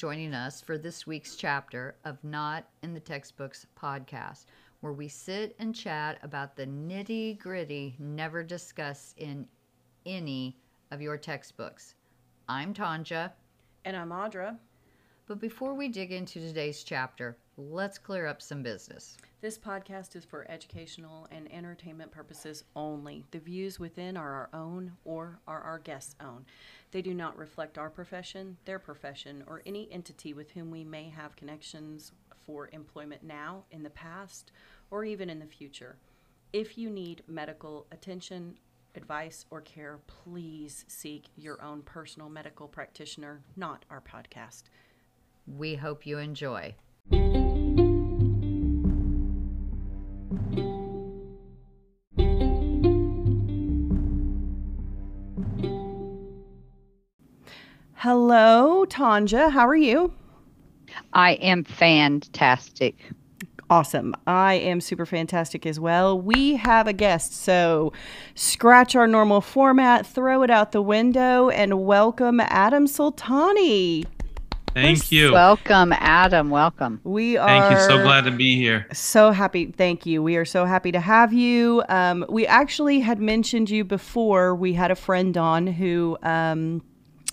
joining us for this week's chapter of Not in the Textbooks podcast, where we sit and chat about the nitty gritty never discussed in any of your textbooks. I'm Tanja. And I'm Audra. But before we dig into today's chapter, let's clear up some business. This podcast is for educational and entertainment purposes only. The views within are our own or are our guests' own. They do not reflect our profession, their profession, or any entity with whom we may have connections for employment now, in the past, or even in the future. If you need medical attention, advice, or care, please seek your own personal medical practitioner, not our podcast. We hope you enjoy. Hello, Tanja. How are you? I am fantastic. Awesome. I am super fantastic as well. We have a guest, so scratch our normal format, throw it out the window, and welcome Adam Soltani. Thank you. Welcome, Adam. Welcome. We are Thank you. So glad to be here. So happy. Thank you. We are so happy to have you. Um, we actually had mentioned you before. We had a friend on who. Um,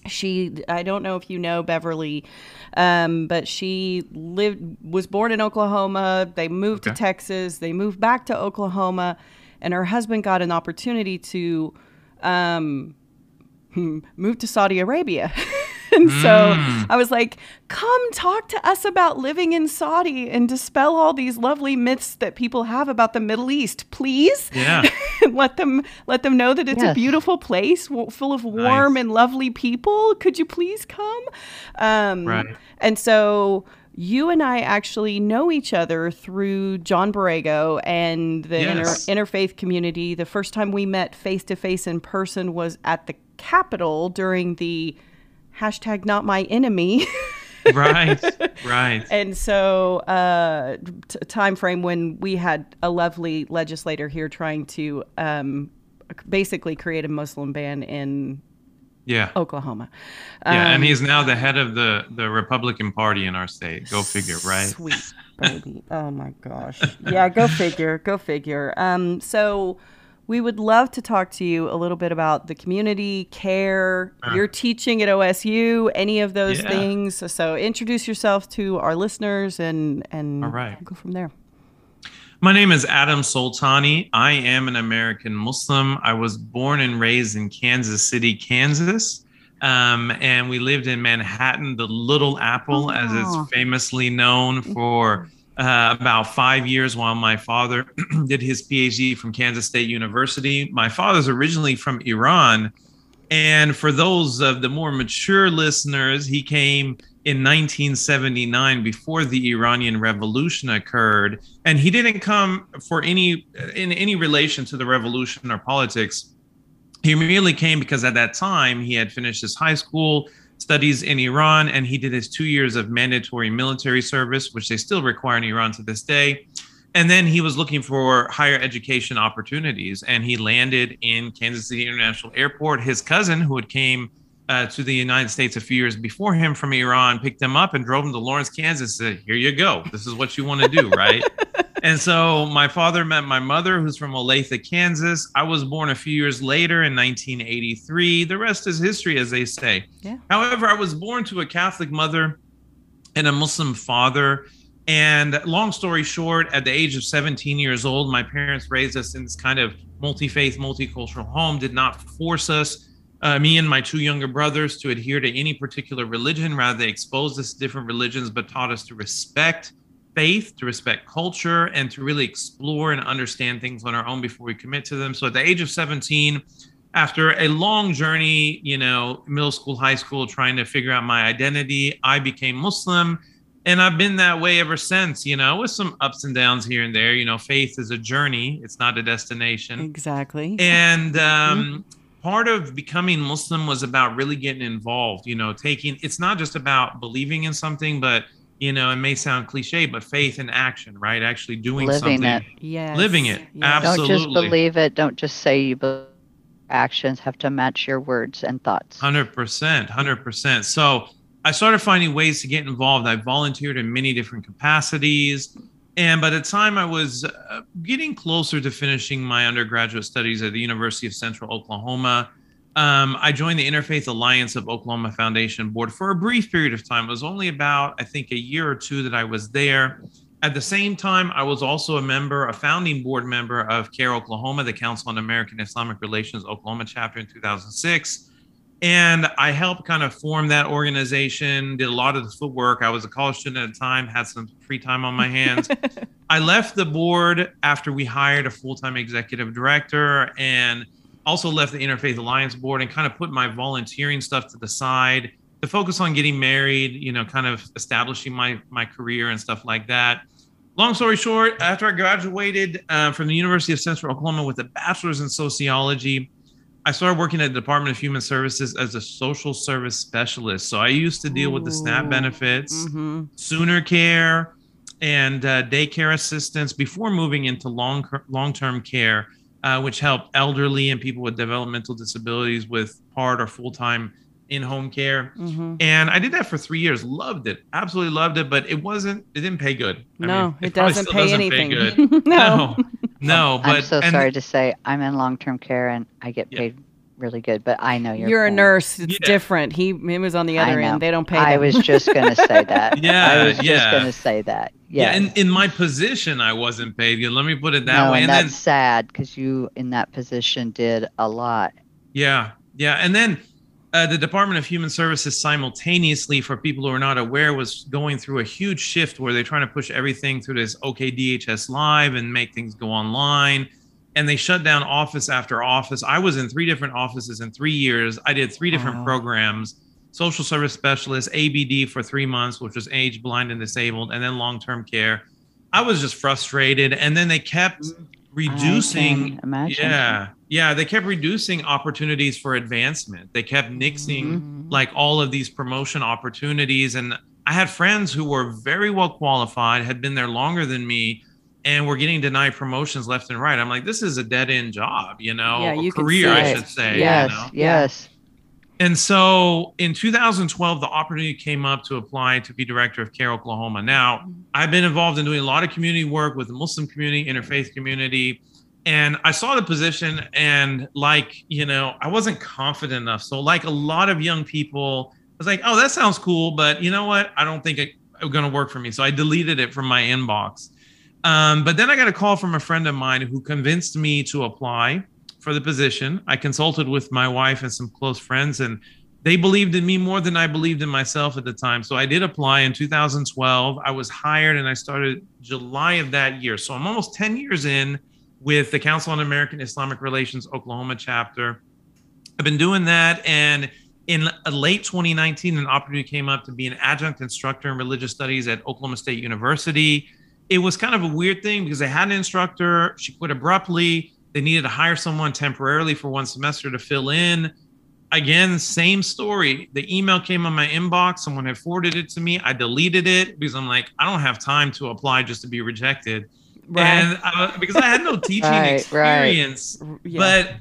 she i don't know if you know beverly um, but she lived was born in oklahoma. They moved okay. to texas. They moved back to oklahoma and her husband got an opportunity to um, move to saudi arabia and so mm. I was like, come talk to us about living in Saudi and dispel all these lovely myths that people have about the Middle East, please. Yeah. let them let them know that it's yes. a beautiful place full of warm nice. and lovely people. Could you please come? Um, right. And so you and I actually know each other through John Borrego and the yes. inter- interfaith community. The first time we met face to face in person was at the Capitol during the hashtag not my enemy. right, right. And so, uh, t- time frame when we had a lovely legislator here trying to um, basically create a Muslim ban in yeah Oklahoma. Yeah, um, and he's now the head of the the Republican Party in our state. Go figure, right? Sweet baby. oh my gosh. Yeah, go figure. Go figure. Um, so we would love to talk to you a little bit about the community care, uh, your teaching at OSU, any of those yeah. things. So, introduce yourself to our listeners and and All right. go from there. My name is Adam Soltani. I am an American Muslim. I was born and raised in Kansas City, Kansas. Um, and we lived in Manhattan, the Little Apple, oh. as it's famously known for uh, about five years while my father did his PhD from Kansas State University. My father's originally from Iran. And for those of the more mature listeners, he came in 1979 before the Iranian Revolution occurred. And he didn't come for any in any relation to the revolution or politics. He merely came because at that time he had finished his high school studies in Iran, and he did his two years of mandatory military service, which they still require in Iran to this day. And then he was looking for higher education opportunities, and he landed in Kansas City International Airport. His cousin, who had came uh, to the United States a few years before him from Iran, picked him up and drove him to Lawrence, Kansas. Said, "Here you go. This is what you want to do, right?" and so my father met my mother, who's from Olathe, Kansas. I was born a few years later in 1983. The rest is history, as they say. Yeah. However, I was born to a Catholic mother and a Muslim father. And long story short, at the age of 17 years old, my parents raised us in this kind of multi faith, multicultural home, did not force us uh, me and my two younger brothers to adhere to any particular religion. Rather, they exposed us to different religions, but taught us to respect faith, to respect culture, and to really explore and understand things on our own before we commit to them. So at the age of 17, after a long journey, you know, middle school, high school, trying to figure out my identity, I became Muslim. And I've been that way ever since, you know, with some ups and downs here and there. You know, faith is a journey, it's not a destination. Exactly. And um, mm-hmm part of becoming Muslim was about really getting involved, you know, taking it's not just about believing in something, but you know, it may sound cliche, but faith in action, right? Actually doing living something. It. Yes. Living it. Yes. Absolutely. Don't just believe it. Don't just say you believe actions have to match your words and thoughts. 100%. 100%. So I started finding ways to get involved. I volunteered in many different capacities. And by the time I was uh, getting closer to finishing my undergraduate studies at the University of Central Oklahoma, um, I joined the Interfaith Alliance of Oklahoma Foundation Board for a brief period of time. It was only about, I think, a year or two that I was there. At the same time, I was also a member, a founding board member of CAIR Oklahoma, the Council on American Islamic Relations Oklahoma chapter in 2006. And I helped kind of form that organization, did a lot of the footwork. I was a college student at the time, had some free time on my hands. I left the board after we hired a full time executive director and also left the Interfaith Alliance board and kind of put my volunteering stuff to the side to focus on getting married, you know, kind of establishing my my career and stuff like that. Long story short, after I graduated uh, from the University of Central Oklahoma with a bachelor's in sociology, I started working at the Department of Human Services as a social service specialist. So I used to deal with the SNAP benefits, Mm-hmm. SoonerCare, and uh, daycare assistance before moving into long long term care, uh, which helped elderly and people with developmental disabilities with part or full time in home care. Mm-hmm. And I did that for three years. Loved it, absolutely loved it. But it wasn't. It didn't pay good. I No, mean, it probably doesn't still pay anything. good. no. no, no. But I'm so and- sorry to say I'm in long term care and I get Yeah. paid really good, but I know you're You're a nurse. It's Yeah. different. He him was on the other end. They don't pay. I them. was just going to say that. Yeah, I was just going to say that. Yeah, Yes. in, in my position, I wasn't paid good. Let me put it that no, way. and, And, then that's sad because you in that position did a lot. Yeah, yeah, and then uh, the Department of Human Services simultaneously, for people who are not aware, was going through a huge shift where they're trying to push everything through this OKDHS Live and make things go online. And they shut down office after office. I was in three different offices in three years. I did three different Wow. programs social service specialist, ABD for three months, which was age, blind, and disabled, and then long term care. I was just frustrated. And then they kept reducing imagine. yeah yeah they kept reducing opportunities for advancement they kept nixing Mhm. like all of these promotion opportunities and i had friends who were very well qualified had been there longer than me and we're getting denied promotions left and right i'm like this is a dead-end job you know Yeah, you can career i should say Yes, you know? yes. And so in 2012, the opportunity came up to apply to be director of CAIR Oklahoma. Now, mm-hmm. I've been involved in doing a lot of community work with the Muslim community, interfaith community. And I saw the position and, like, you know, I wasn't confident enough. So, like a lot of young people, I was like, oh, that sounds cool. But you know what? I don't think it's going to work for me. So I deleted it from my inbox. Um, but then I got a call from a friend of mine who convinced me to apply for the position. I consulted with my wife and some close friends, and they believed in me more than I believed in myself at the time. So I did apply in 2012. I was hired and I started July of that year. So I'm almost 10 years in with the Council on American Islamic Relations Oklahoma chapter. I've been doing that. And in late 2019, an opportunity came up to be an adjunct instructor in religious studies at Oklahoma State University. It was kind of a weird thing because they had an instructor, she quit abruptly. They needed to hire someone temporarily for one semester to fill in. Again, same story. The email came on my inbox. Someone had forwarded it to me. I deleted it because I'm like, I don't have time to apply just to be rejected. Right. And uh, because I had no teaching Right, right. experience, yeah. but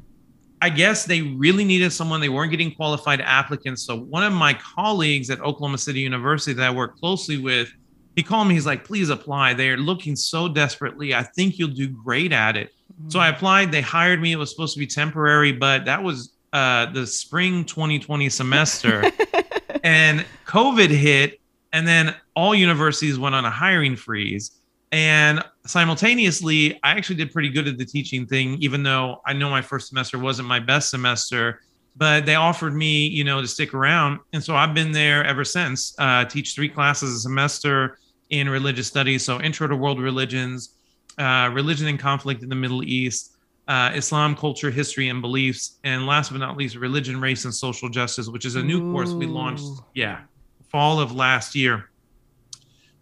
I guess they really needed someone. They weren't getting qualified applicants. So one of my colleagues at Oklahoma City University that I work closely with, he called me. He's like, please apply. They're looking so desperately. I think you'll do great at it. So I applied. They hired me. It was supposed to be temporary, but that was uh, the spring 2020 semester. and COVID hit, and then all universities went on a hiring freeze. And simultaneously, I actually did pretty good at the teaching thing, even though I know my first semester wasn't my best semester. But they offered me, you know, to stick around, and so I've been there ever since. Uh, teach three classes a semester in religious studies, so Intro to World Religions, uh, Religion and Conflict in the Middle East, uh, Islam, Culture, History, and Beliefs, and last but not least, Religion, Race, and Social Justice, which is a new course we launched, yeah, fall of last year.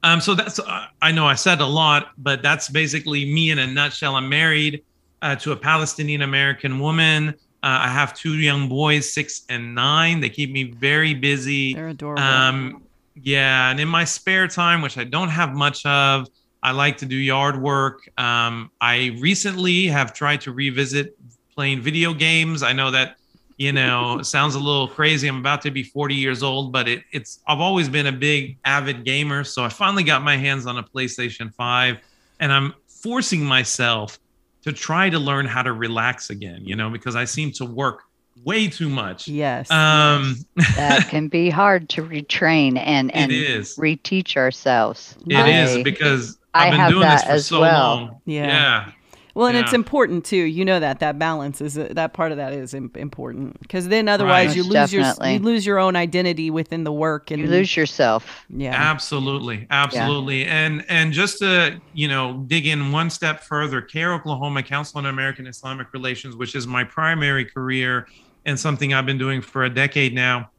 Um, so that's uh, I know I said a lot, but that's basically me in a nutshell. I'm married uh, to a Palestinian American woman. Uh, I have two young boys, six and nine. They keep me very busy. They're adorable. Um, yeah, and in my spare time, which I don't have much of, I like to do yard work. Um, I recently have tried to revisit playing video games. I know that you know, sounds a little crazy. I'm about to be 40 years old, but it, it's I've always been a big avid gamer. So I finally got my hands on a PlayStation 5 and I'm forcing myself to try to learn how to relax again, you know, because I seem to work way too much. Yes. Um that can be hard to retrain and and is. reteach ourselves. It I- is because I I've been have doing this that for as so well. long. Yeah. Yeah. Well, and it's important too. You know that that balance is that part of that is im- important because then otherwise Right. you Most lose your you lose your own identity within the work and You lose yourself. yeah Absolutely, absolutely, and and just to you know dig in one step further, CAIR Oklahoma Council on American Islamic Relations, which is my primary career and something I've been doing for a decade now.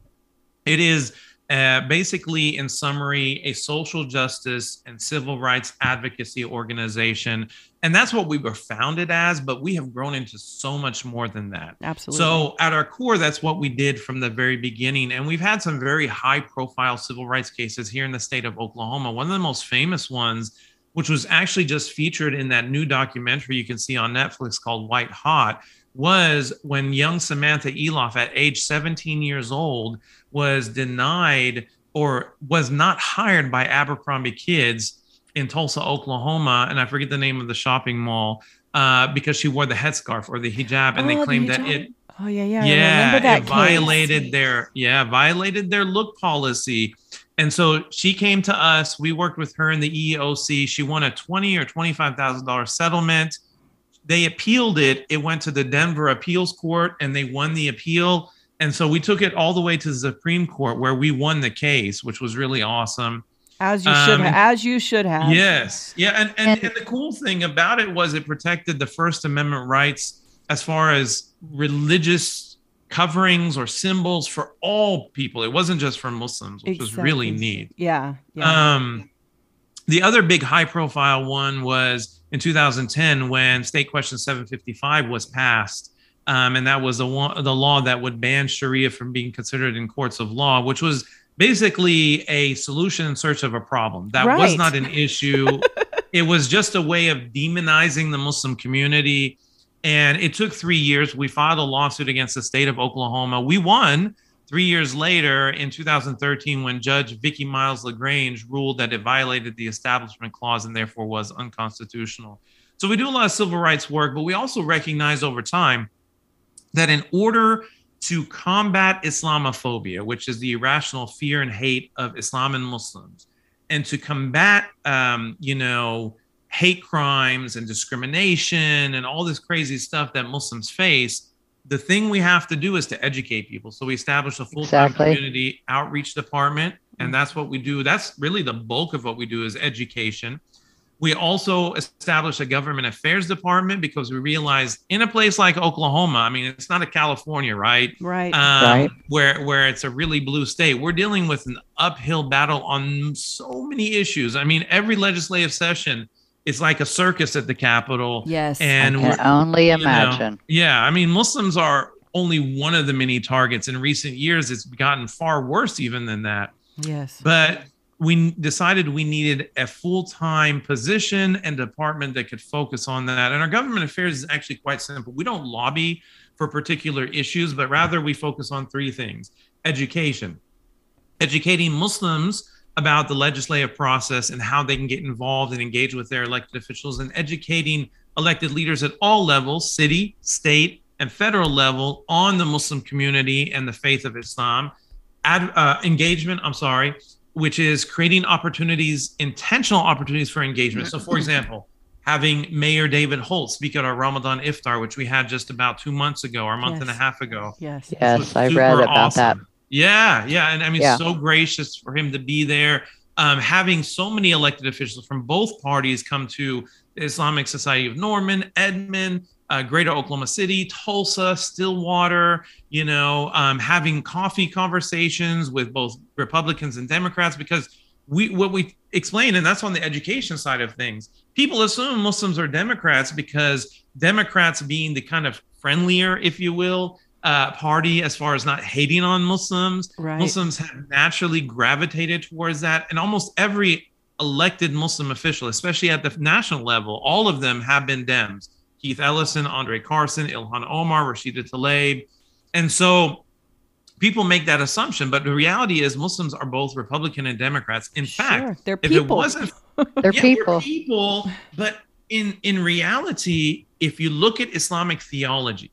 It is uh, basically, in summary, a social justice and civil rights advocacy organization, and that's what we were founded as. But we have grown into so much more than that. absolutely. So, at our core, that's what we did from the very beginning. And we've had some very high profile civil rights cases here in the state of Oklahoma. One of the most famous ones, which was actually just featured in that new documentary you can see on Netflix called White Hot, was when young Samantha Elauf, at age 17 years old, was denied or was not hired by Abercrombie Kids in Tulsa, Oklahoma. And I forget the name of the shopping mall uh, because she wore the headscarf or the hijab, and Oh, they the claimed that it oh yeah yeah yeah, it case. violated their yeah violated their look policy. And so she came to us. We worked with her in the EEOC. She won a twenty or twenty five thousand dollar settlement. They appealed it. It went to the Denver Appeals Court, and they won the appeal. And so we took it all the way to the Supreme Court, where we won the case, which was really awesome. as you should um, ha- as you should have Yes. Yeah. And, and, And- and the cool thing about it was it protected the First Amendment rights as far as religious coverings or symbols for all people. It wasn't just for Muslims, which was really neat. yeah yeah Um, the other big high profile one was in 2010 when State Question 755 was passed. Um, and that was the, one, the law that would ban Sharia from being considered in courts of law, which was basically a solution in search of a problem. That was not an issue. it was just a way of demonizing the Muslim community. And it took three years. We filed a lawsuit against the state of Oklahoma. We won three years later in 2013 when Judge Vicki Miles LaGrange ruled that it violated the Establishment Clause and therefore was unconstitutional. So we do a lot of civil rights work, but we also recognize over time that in order to combat Islamophobia, which is the irrational fear and hate of Islam and Muslims, and to combat, um, you know, hate crimes and discrimination and all this crazy stuff that Muslims face, the thing we have to do is to educate people. So we establish a full-time Exactly. community outreach department, and that's what we do. That's really the bulk of what we do is education. We also establish a government affairs department because we realize in a place like Oklahoma, I mean, it's not a California, right? right um, Right. where where it's a really blue state. We're dealing with an uphill battle on so many issues. I mean, every legislative session is like a circus at the Capitol. yes And I can only you know, imagine. yeah, I mean, Muslims are only one of the many targets. In recent years, it's gotten far worse even than that. yes But we decided we needed a full-time position and department that could focus on that. And our government affairs is actually quite simple. We don't lobby for particular issues, but rather we focus on three things: education, educating Muslims about the legislative process and how they can get involved and engage with their elected officials, and educating elected leaders at all levels, city, state, and federal level on the Muslim community and the faith of Islam. Ad, uh, engagement, I'm sorry, which is creating opportunities, intentional opportunities for engagement. So, for example, having Mayor David Holt speak at our Ramadan iftar, which we had just about two months ago, or a month and a half ago. yes Yes, I read super about that. Yeah, yeah, and I mean, Yeah. so gracious for him to be there. Um, having so many elected officials from both parties come to Islamic Society of Norman, Edmond, uh, Greater Oklahoma City, Tulsa, Stillwater. You know, um, having coffee conversations with both Republicans and Democrats because we what we explain, and that's on the education side of things. People assume Muslims are Democrats because Democrats being the kind of friendlier, if you will, uh, party as far as not hating on Muslims. right Muslims have naturally gravitated towards that, and almost every elected Muslim official, especially at the national level, all of them have been Dems. Keith Ellison, Andre Carson, Ilhan Omar, Rashida Tlaib. And so people make that assumption, but the reality is Muslims are both Republican and Democrats. In Sure, fact, they're if it people. wasn't They're yeah, people. People, but in in reality, if you look at Islamic theology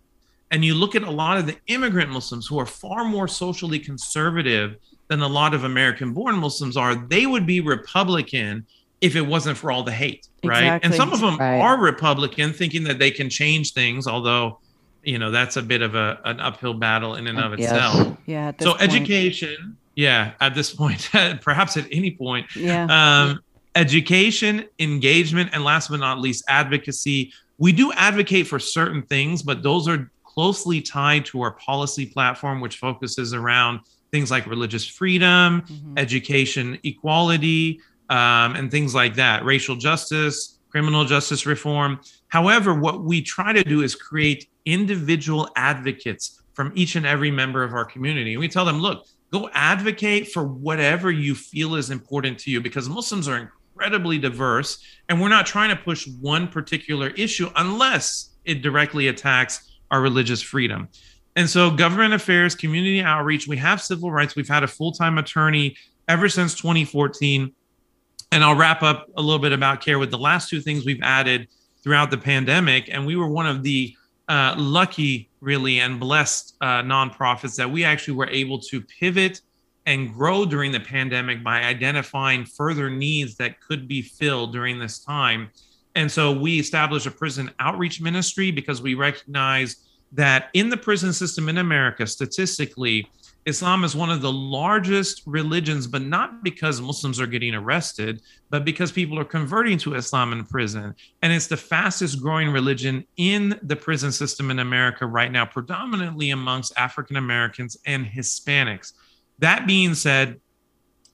and you look at a lot of the immigrant Muslims who are far more socially conservative than a lot of American-born Muslims are, they would be Republican if it wasn't for all the hate, right? And some of them Right. are Republican, thinking that they can change things, although you know that's a bit of a an uphill battle in and of Yes. itself. Yeah. So point. education, yeah, at this point, perhaps at any point, Yeah. um, education, engagement, and last but not least, advocacy. We do advocate for certain things, but those are closely tied to our policy platform, which focuses around things like religious freedom, Mhm. education equality, um, and things like that, racial justice, criminal justice reform. However, what we try to do is create individual advocates from each and every member of our community. And we tell them, look, go advocate for whatever you feel is important to you because Muslims are incredibly diverse and we're not trying to push one particular issue unless it directly attacks our religious freedom. And so, government affairs, community outreach, we have civil rights. We've had a full time attorney ever since 2014. And I'll wrap up a little bit about CAIR with the last two things we've added throughout the pandemic. And we were one of the uh, lucky, really, and blessed uh, nonprofits that we actually were able to pivot and grow during the pandemic by identifying further needs that could be filled during this time. And so we established a prison outreach ministry because we recognize that in the prison system in America, statistically, Islam is one of the largest religions, but not because Muslims are getting arrested, but because people are converting to Islam in prison. And it's the fastest growing religion in the prison system in America right now, predominantly amongst African Americans and Hispanics. That being said,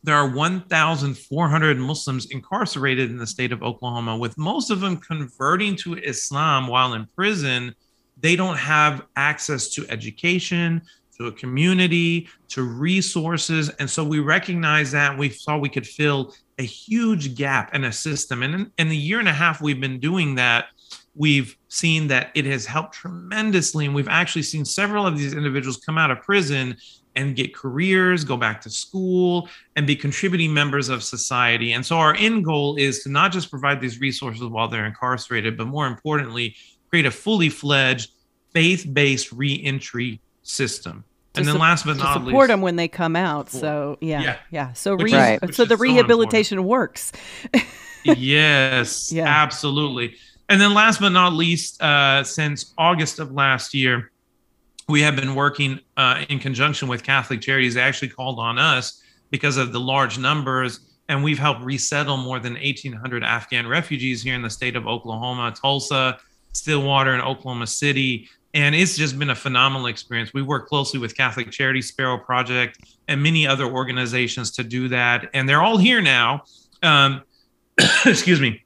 there are 1,400 Muslims incarcerated in the state of Oklahoma, with most of them converting to Islam while in prison. They don't have access to education, to a community, to resources. And so we recognize that we saw we could fill a huge gap in a system. And in, in the year and a half we've been doing that, we've seen that it has helped tremendously. And we've actually seen several of these individuals come out of prison and get careers, go back to school, and be contributing members of society. And so our end goal is to not just provide these resources while they're incarcerated, but more importantly, create a fully fledged faith-based reentry system. And then sup- last but not support least, them when they come out. So yeah, yeah. Yeah. So Which re- is- which so is the so rehabilitation works. yes, Yeah. absolutely. And then last but not least, uh, since August of last year, we have been working uh, in conjunction with Catholic Charities. They actually called on us because of the large numbers, and we've helped resettle more than 1,800 Afghan refugees here in the state of Oklahoma, Tulsa, Stillwater, and Oklahoma City. And it's just been a phenomenal experience. We work closely with Catholic Charities, Sparrow Project, and many other organizations to do that. And they're all here now. Um, excuse me.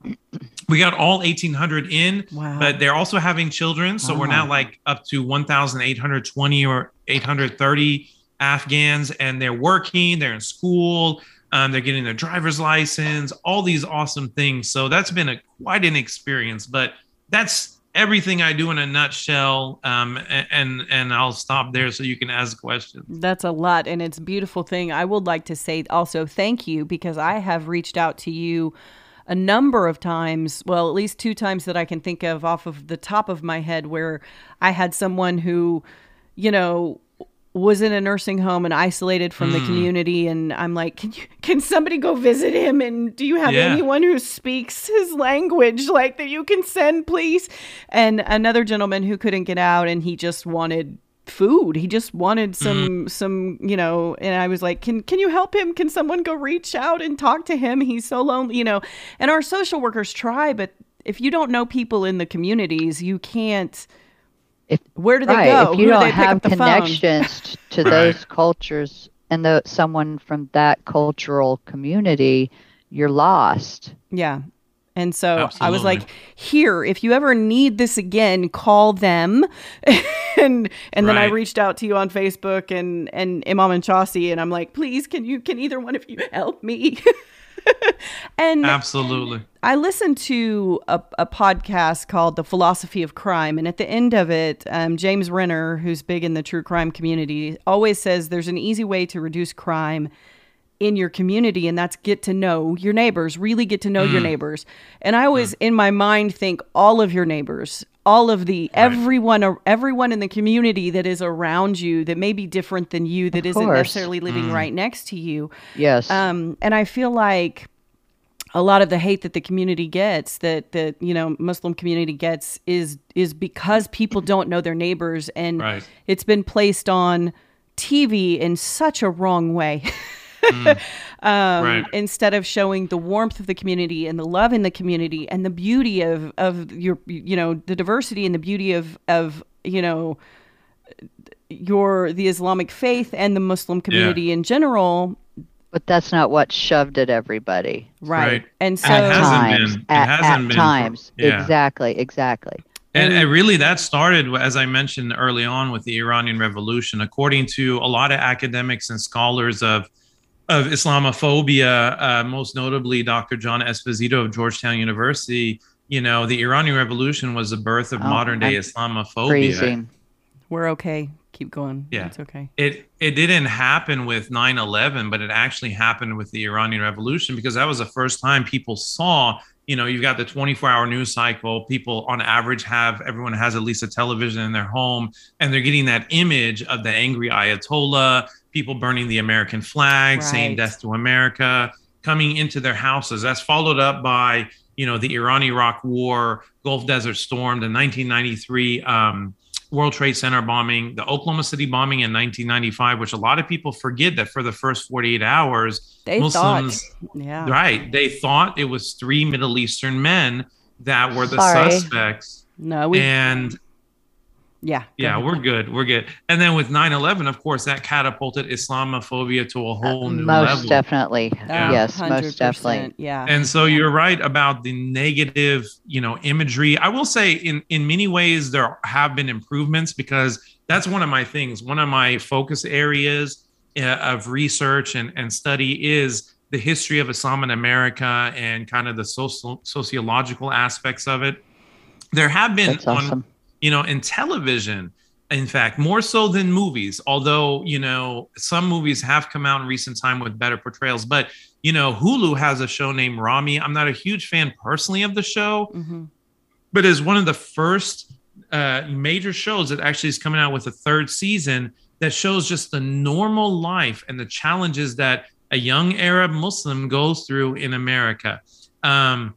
We got all 1,800 in, Wow. but they're also having children. So we're now like up to 1,820 or 830 Afghans, and they're working, they're in school, um, they're getting their driver's license, all these awesome things. So that's been a quite an experience. But that's everything I do in a nutshell. Um, and and I'll stop there so you can ask questions. That's a lot, and it's a beautiful thing. I would like to say also thank you because I have reached out to you a number of times. Well, at least two times that I can think of off of the top of my head, where I had someone who, you know, was in a nursing home and isolated from the Mm. community and I'm like can you can somebody go visit him and do you have Yeah. anyone who speaks his language like that you can send please and another gentleman who couldn't get out and he just wanted food he just wanted mm-hmm. some some you know and i was like can can you help him can someone go reach out and talk to him he's so lonely you know and our social workers try but if you don't know people in the communities you can't If- where do they right. go If you Who do don't they pick have up phone? connections to those cultures and the, someone from that cultural community, you're lost. Yeah. And so I was like, here, if you ever need this again, call them. and and then I reached out to you on Facebook and and Imam and Chauncey and I'm like, please, can you can either one of you help me? and Absolutely. I listened to a, a podcast called The Philosophy of Crime. And at the end of it, um, James Renner, who's big in the true crime community, always says there's an easy way to reduce crime in your community, and that's get to know your neighbors, really get to know your mm. neighbors. And I always, mm. in my mind, think all of your neighbors, all of the everyone, everyone in the community that is around you that may be different than you, that isn't necessarily living mm. right next to you. Yes. Um, and I feel like a lot of the hate that the community gets, that that you know Muslim community gets, is is because people don't know their neighbors, and Right. it's been placed on TV in such a wrong way. um, Right. Instead of showing the warmth of the community and the love in the community and the beauty of of your you know the diversity and the beauty of of you know your the Islamic faith and the Muslim community in general, but that's not what shoved at everybody. right? Right. And so And times. been. It At, hasn't at been for- times. yeah. Exactly. Exactly. And, and really, that started, as I mentioned early on, with the Iranian Revolution. According to a lot of academics and scholars of of Islamophobia, uh, most notably Dr. John Esposito of Georgetown University, you know, the Iranian Revolution was the birth of Oh, modern day I'm Islamophobia. Freezing. we're okay. Keep going. Yeah. it's okay. It it didn't happen with 9/11, but it actually happened with the Iranian Revolution because that was the first time people saw. You know, you've got the 24-hour news cycle. People, on average, have everyone has at least a television in their home, and they're getting that image of the angry Ayatollah, people burning the American flag, saying "Death to America," coming into their houses. That's followed up by you know the Iran-Iraq War, Gulf Desert Storm, the 1993 um, World Trade Center bombing, the Oklahoma City bombing in 1995, which a lot of people forget that for the first 48 hours, They Muslims, thought, yeah, right, they thought it was three Middle Eastern men that were the Sorry. suspects. no, we, And yeah, go yeah, ahead. we're good. We're good. And then with 9 11, of course, that catapulted Islamophobia to a whole new most level. Most definitely. Uh, Yes, 100%, most definitely. Yeah, And so you're right about the negative, you know, imagery. I will say in in many ways there have been improvements because that's one of my things. One of my focus areas uh, of research and, and study is the history of Islam in America and kind of the social sociological aspects of it. There have been That's on awesome. You know, in television, in fact, more so than movies, although, you know, some movies have come out in recent time with better portrayals. But, you know, Hulu has a show named Ramy. I'm not a huge fan personally of the show, Mhm. but is one of the first uh, major shows that actually is coming out with a third season that shows just the normal life and the challenges that a young Arab Muslim goes through in America. Um,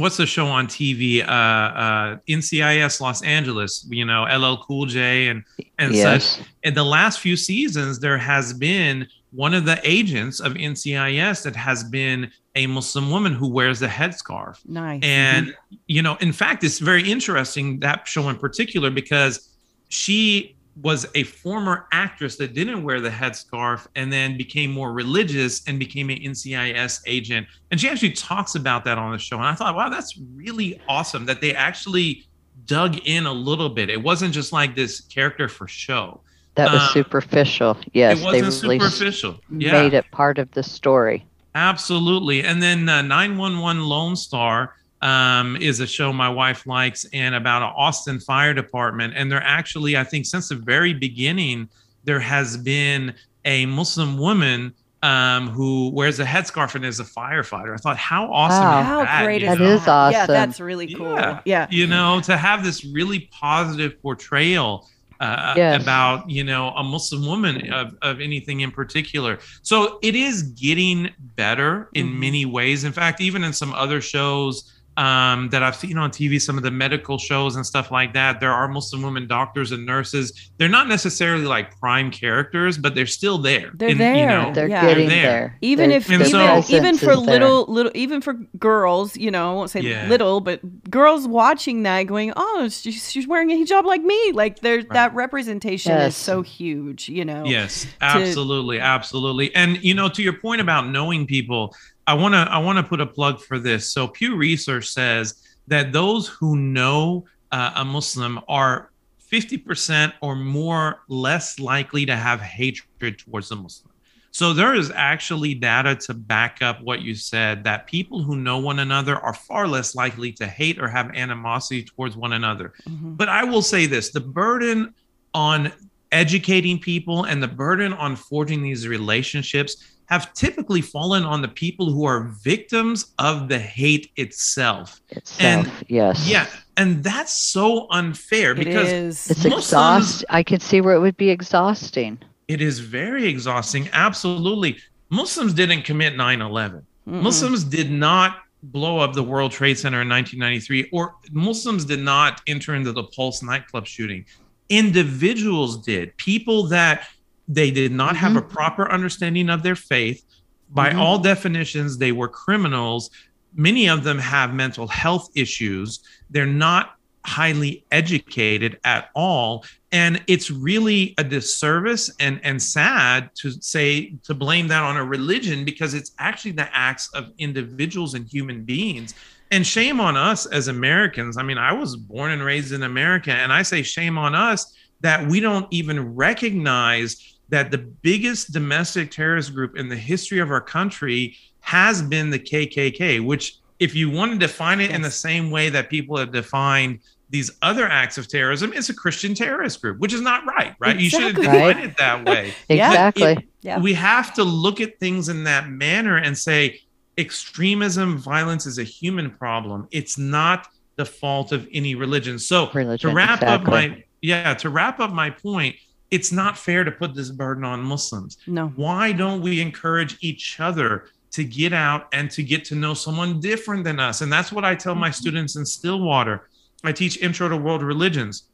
what's the show on TV? Uh, uh, NCIS Los Angeles, you know, LL Cool J and and yes. such. In the last few seasons, there has been one of the agents of NCIS that has been a Muslim woman who wears a headscarf. nice. And, you know, in fact, it's very interesting that show in particular because she was a former actress that didn't wear the headscarf and then became more religious and became an NCIS agent. And she actually talks about that on the show. And I thought, wow, that's really awesome that they actually dug in a little bit. It wasn't just like this character for show. That was uh, superficial. Yes, it they really superficial. Yeah. made it part of the story. Absolutely. And then uh, 911 Lone Star um, is a show my wife likes and about an Austin Fire Department. And they're actually, I think, since the very beginning, there has been a Muslim woman um, who wears a headscarf and is a firefighter. I thought, how awesome Wow. is How that? great you is That know? is that? Yeah, that's really cool. Yeah. Yeah. you know, to have this really positive portrayal uh, Yes. about, you know, a Muslim woman of, of anything in particular. So it is getting better in Mhm. many ways. In fact, even in some other shows um, that I've seen on TV, some of the medical shows and stuff like that, there are Muslim women doctors and nurses. They're not necessarily like prime characters, but they're still there. They're in, there. You know, They're Yeah. getting They're there. there. Even Their- if And even, so- even for is there. little little even for girls, you know, I won't say Yeah. little, but girls watching that going, "Oh, she's, she's wearing a hijab like me." Like there's that representation is so huge, you know. Yes, absolutely, absolutely. And you know, to your point about knowing people, I want to I want to put a plug for this. So Pew Research says that those who know uh, a Muslim are 50% or more less likely to have hatred towards a Muslim. So there is actually data to back up what you said that people who know one another are far less likely to hate or have animosity towards one another. Mhm. But I will say this the burden on educating people and the burden on forging these relationships have typically fallen on the people who are victims of the hate itself. Itself, yes. Yeah. And that's so unfair It because is. It's Muslims- exhaust. I can see where it would be exhausting. it is very exhausting. Absolutely. Muslims didn't commit 9 11. Muslims did not blow up the World Trade Center in 1993, or Muslims did not enter into the Pulse nightclub shooting. Individuals did. People that they did not have a proper understanding of their faith. By Mhm. all definitions, they were criminals. Many of them have mental health issues. They're not highly educated at all and it's really a disservice and and sad to say to blame that on a religion because it's actually the acts of individuals and human beings and shame on us as americans i mean i was born and raised in america and i say shame on us that we don't even recognize that the biggest domestic terrorist group in the history of our country has been the kkk which if you want to define it in the same way that people have defined these other acts of terrorism, it's a Christian terrorist group, which is not right, right? You shouldn't Exactly. define Right. it that way. Yeah. Exactly. Yeah. We have to look at things in that manner and say extremism, violence is a human problem. It's not the fault of any religion. So Religion, to wrap up my yeah, to wrap up my point, it's not fair to put this burden on Muslims. No. why don't we encourage each other to get out and to get to know someone different than us? And that's what i tell my mm-hmm. students in stillwater. I teach intro to world religions.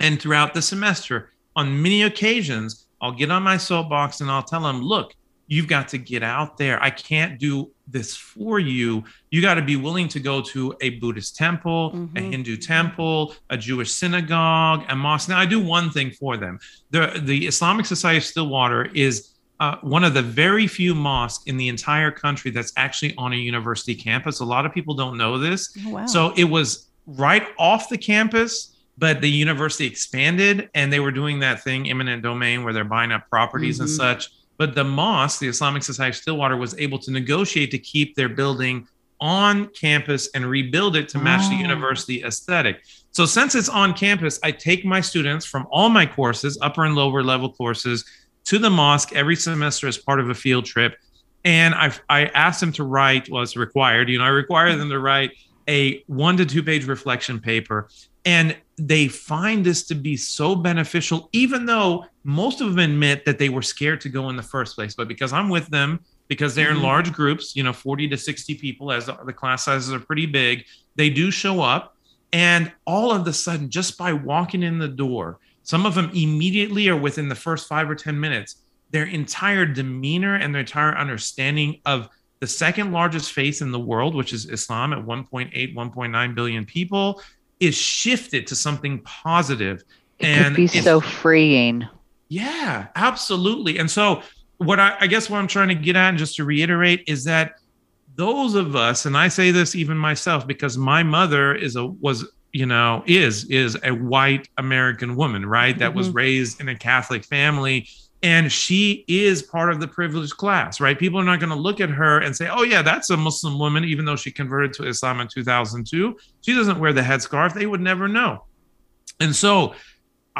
And throughout the semester on many occasions i'll get on my soapbox and i'll tell them look you've got to get out there. I can't do this for you you got to be willing to go to a buddhist temple a Mhm. hindu temple a jewish synagogue a mosque now i do one thing for them the the islamic society of stillwater is uh, one of the very few mosques in the entire country that's actually on a university campus. A lot of people don't know this. Oh, wow. So it was right off the campus, but the university expanded and they were doing that thing, eminent domain, where they're buying up properties and Mhm. such. But the mosque, the Islamic Society of Stillwater, was able to negotiate to keep their building on campus and rebuild it to match the Oh. university aesthetic. So since it's on campus, I take my students from all my courses, upper and lower level courses, to the mosque every semester as part of a field trip. And I I asked them to write, well, it's required, you know, I require them to write a one to two page reflection paper. And they find this to be so beneficial, even though most of them admit that they were scared to go in the first place. But because I'm with them, because they're in Mhm. large groups, you know, 40 to 60 people, as the the class sizes are pretty big, they do show up. And all of a sudden, just by walking in the door, some of them immediately or within the first five or 10 minutes, their entire demeanor and their entire understanding of the second largest faith in the world, which is Islam at 1.8, 1.9 billion people, is shifted to something positive. It And could be so freeing. Yeah, absolutely. And so, what I, I guess what I'm trying to get at, and just to reiterate, is that those of us, and I say this even myself, because my mother is a was you know is is a white American woman, right? That was Mhm. raised in a Catholic family. And she is part of the privileged class, right? People are not going to look at her and say, oh, yeah, that's a Muslim woman, even though she converted to Islam in 2002. She doesn't wear the headscarf. They would never know. And so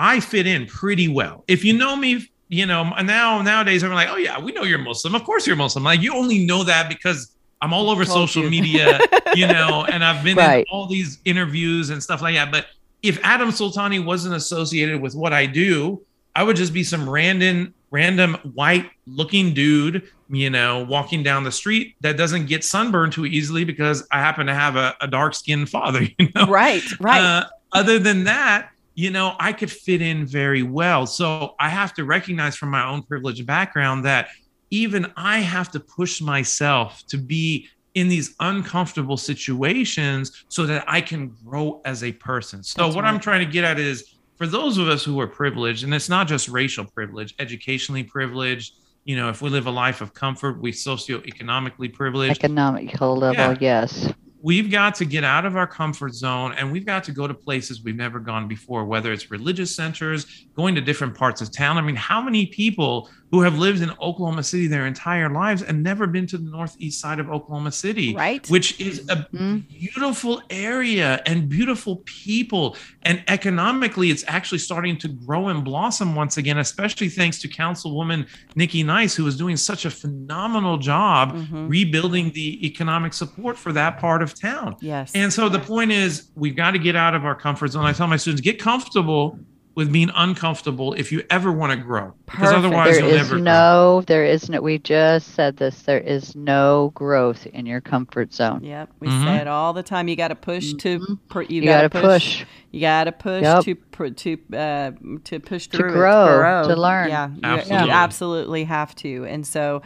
I fit in pretty well. If you know me, you know, now nowadays I'm like, oh yeah, we know you're Muslim. Of course you're Muslim. Like you only know that because I'm all over social you. media, you know, and I've been in all these interviews and stuff like that. But if Adam Soltani wasn't associated with what I do, I would just be some random random white looking dude, you know, walking down the street that doesn't get sunburned too easily because I happen to have a, a dark skinned father, you know. right. Right. Uh, other than that, you know, I could fit in very well. So I have to recognize from my own privileged background that even I have to push myself to be in these uncomfortable situations so that I can grow as a person. So That's what I'm trying to get at is for those of us who are privileged, and it's not just racial privilege, educationally privileged, you know, if we live a life of comfort, we socioeconomically privileged Economical level, Yeah. yes. We've got to get out of our comfort zone and we've got to go to places we've never gone before, whether it's religious centers, going to different parts of town. I mean, how many people who have lived in Oklahoma City their entire lives and never been to the northeast side of Oklahoma City, Right. Which is a Mhm. beautiful area and beautiful people. And economically, it's actually starting to grow and blossom once again, especially thanks to Councilwoman Nikki Nice, who is doing such a phenomenal job Mhm. rebuilding the economic support for that part of town. Yes. And so the point is, we've got to get out of our comfort zone. I tell my students, get comfortable with being uncomfortable if you ever want to grow, because Perfect. otherwise There you'll is never grow. no, there is no, we just said this, there is no growth in your comfort zone. Yep, we Mhm. say it all the time. You got to push to. Mhm. pr- You, You, got to push. push. You got to push Yep. to pr- to uh, to push To through it, grow, to learn. Yeah, you, Absolutely. you absolutely have to. And so,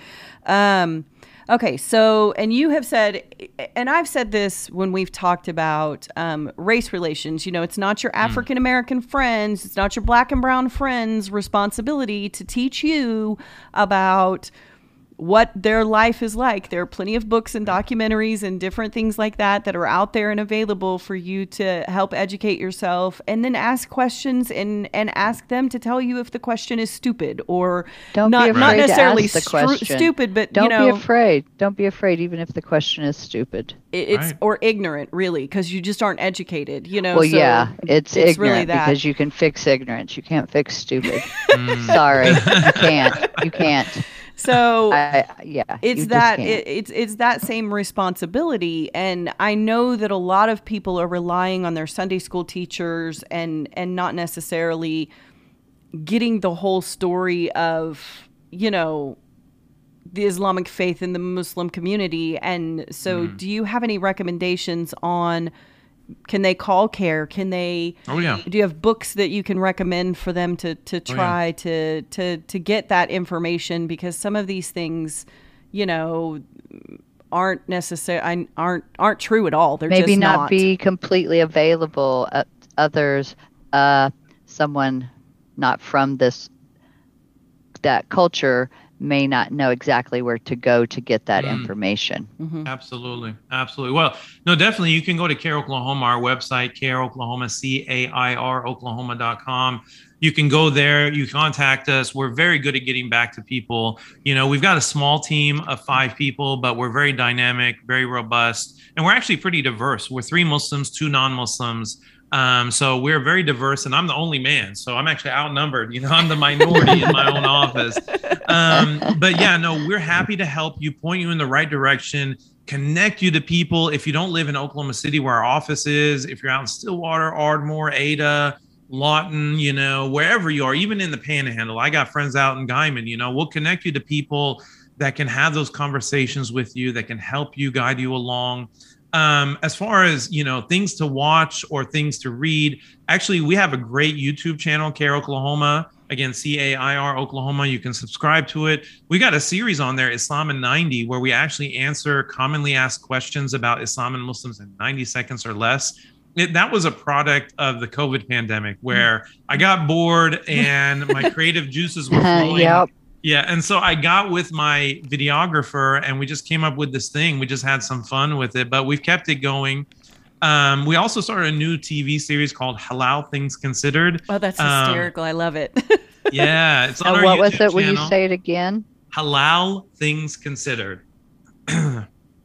um, okay, so and you have said, and I've said this when we've talked about um, race relations. You know, it's not your Hmm. African American friends, it's not your black and brown friends' responsibility to teach you about what their life is like. There are plenty of books and documentaries and different things like that that are out there and available for you to help educate yourself and then ask questions and and ask them to tell you if the question is stupid or Don't not be not afraid to necessarily ask the stru- stupid but Don't you know be afraid. Don't be afraid, even if the question is stupid. it- it's Right. or ignorant really because you just aren't educated, you know. Well, so yeah, it's, it's ignorant really that. because you can fix ignorance. You can't fix stupid. Mm. Sorry, you can't. You can't. So I, yeah, it's that it, it's it's that same responsibility. And i know that a lot of people are relying on their sunday school teachers and and not necessarily getting the whole story of you know the islamic faith in the muslim community. And so Mm-hmm. do you have any recommendations on can they call CAIR can they Oh yeah. do you have books that you can recommend for them to to Oh, yeah. try to to to get that information because some of these things you know aren't necessary aren't aren't true at all they're maybe just not, not, be completely available. Uh, others, uh, someone not from this that culture may not know exactly where to go to get that Mm. information. Mhm. Absolutely. Absolutely. Well, no, definitely. You can go to CAIR Oklahoma, our website, CAIR Oklahoma, C A I R Oklahoma.com. You can go there. You contact us. We're very good at getting back to people. You know, we've got a small team of five people, but we're very dynamic, very robust, and we're actually pretty diverse. We're three Muslims, two non Muslims. Um, so we're very diverse, and I'm the only man. So I'm actually outnumbered. You know, I'm the minority in my own office. Um, but yeah, no, we're happy to help you, point you in the right direction, connect you to people. If you don't live in Oklahoma City, where our office is, if you're out in Stillwater, Ardmore, Ada, Lawton, you know, wherever you are, even in the Panhandle, I got friends out in Guymon. You know, we'll connect you to people that can have those conversations with you, that can help you, guide you along um, as far as you know things to watch or things to read actually we have a great youtube channel CAIR oklahoma. Again c-a-i-r oklahoma. You can subscribe to it. We got a series on there islam in 90 where we actually answer commonly asked questions about islam and muslims in 90 seconds or less. It, that was a product of the covid pandemic where i got bored and my creative juices were flowing yep. Yeah, and so I got with my videographer and we just came up with this thing. We just had some fun with it, but we've kept it going. Um, we also started a new TV series called Halal Things Considered. oh that's Um, hysterical i love it Yeah, it's on And our what was YouTube it? Will you say it again? Halal Things Considered.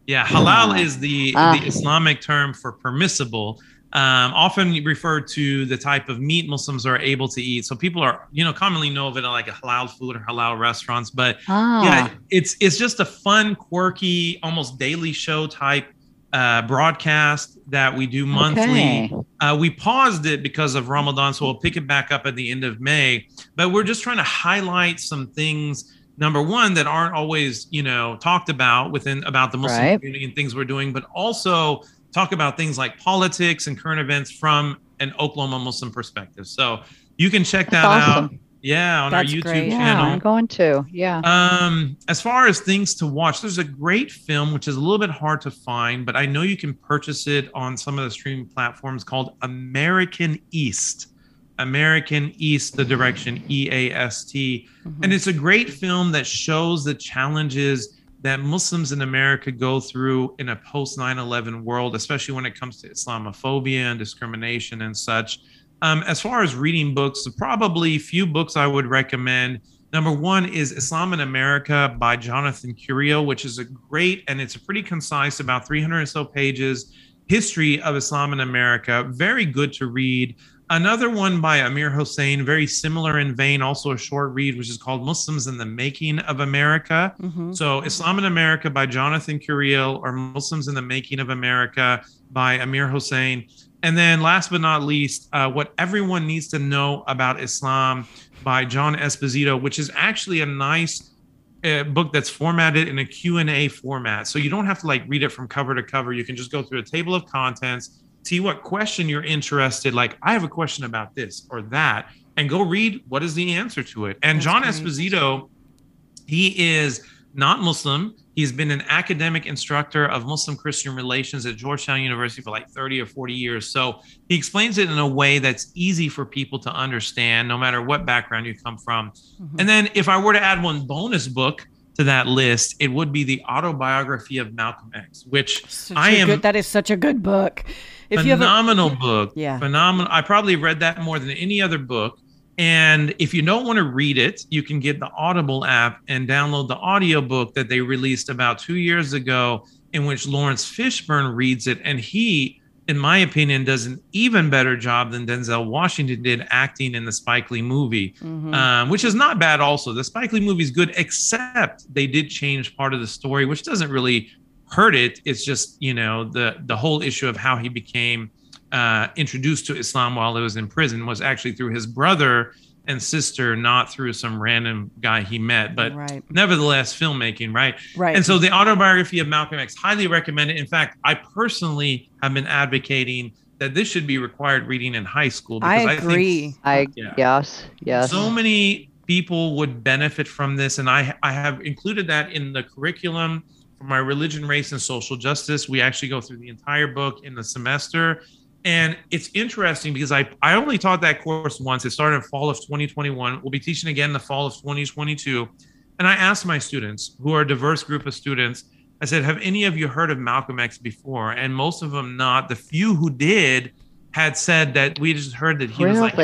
yeah, halal is the Ah. the Islamic term for permissible. Um, often referred to the type of meat Muslims are able to eat. So people are, you know, commonly know of it like a halal food or halal restaurants, but Ah, yeah it's it's just a fun quirky almost daily show type uh, broadcast that we do monthly okay. uh, we paused it because of ramadan so we'll pick it back up at the end of may but we're just trying to highlight some things number one that aren't always you know talked about within about the muslim Right. community and things we're doing but also talk about things like politics and current events from an oklahoma muslim perspective so you can check that That's out yeah on That's our youtube great. Yeah, channel I'm going to. Yeah. um, as far as things to watch, there's a great film which is a little bit hard to find, but I know you can purchase it on some of the streaming platforms called American East. American East, the direction E A S T. Mm-hmm. And it's a great film that shows the challenges that Muslims in America go through in a post 9 11 world, especially when it comes to Islamophobia and discrimination and such. Um, as far as reading books, probably few books I would recommend. Number one is Islam in America by Jonathan Curiel, which is a great and it's a pretty concise, about 300 or so pages, history of Islam in America. Very good to read. Another one by Amir Hussain, very similar in vein, also a short read, which is called Muslims in the Making of America. Mhm. So, Islam in America by Jonathan Curiel or Muslims in the Making of America by Amir Hussain. And then, last but not least, uh, What Everyone Needs to Know About Islam by John Esposito, which is actually a nice uh, book that's formatted in a Q&A format. So you don't have to like read it from cover to cover. You can just go through a table of contents, see what question you're interested like I have a question about this or that and go read what is the answer to it. And That's John great. Esposito he is not Muslim. He's been an academic instructor of Muslim Christian relations at Georgetown University for like 30 or 40 years. So he explains it in a way that's easy for people to understand, no matter what background you come from. Mhm. And then if I were to add one bonus book to that list, it would be the autobiography of Malcolm X, which Such I am good, that is such a good book. If you have a, phenomenal book. Yeah. Phenomenal. I probably read that more than any other book. And if you don't want to read it, you can get the Audible app and download the audiobook that they released about two years ago, in which Laurence Fishburne reads it. And he, in my opinion, does an even better job than Denzel Washington did acting in the Spike Lee movie, Mhm. um, which is not bad also. The Spike Lee movie is good, except they did change part of the story, which doesn't really hurt it. It's just, you know, the, the whole issue of how he became uh, introduced to Islam while he was in prison was actually through his brother and sister, not through some random guy he met. But right, nevertheless, filmmaking, right? right. And so the autobiography of Malcolm X, highly recommended. In fact, I personally have been advocating that this should be required reading in high school. Because I think agree. I Yeah. yes, yes. so many people would benefit from this, and I I have included that in the curriculum for my religion, race, and social justice. We actually go through the entire book in the semester, and it's interesting because I I only taught that course once. It started in fall of 2021. We'll be teaching again in the fall of 2022, and I asked my students, who are a diverse group of students. I said, "Have any of you heard of Malcolm X before?" And most of them not. The few who did had said that we just heard that he was like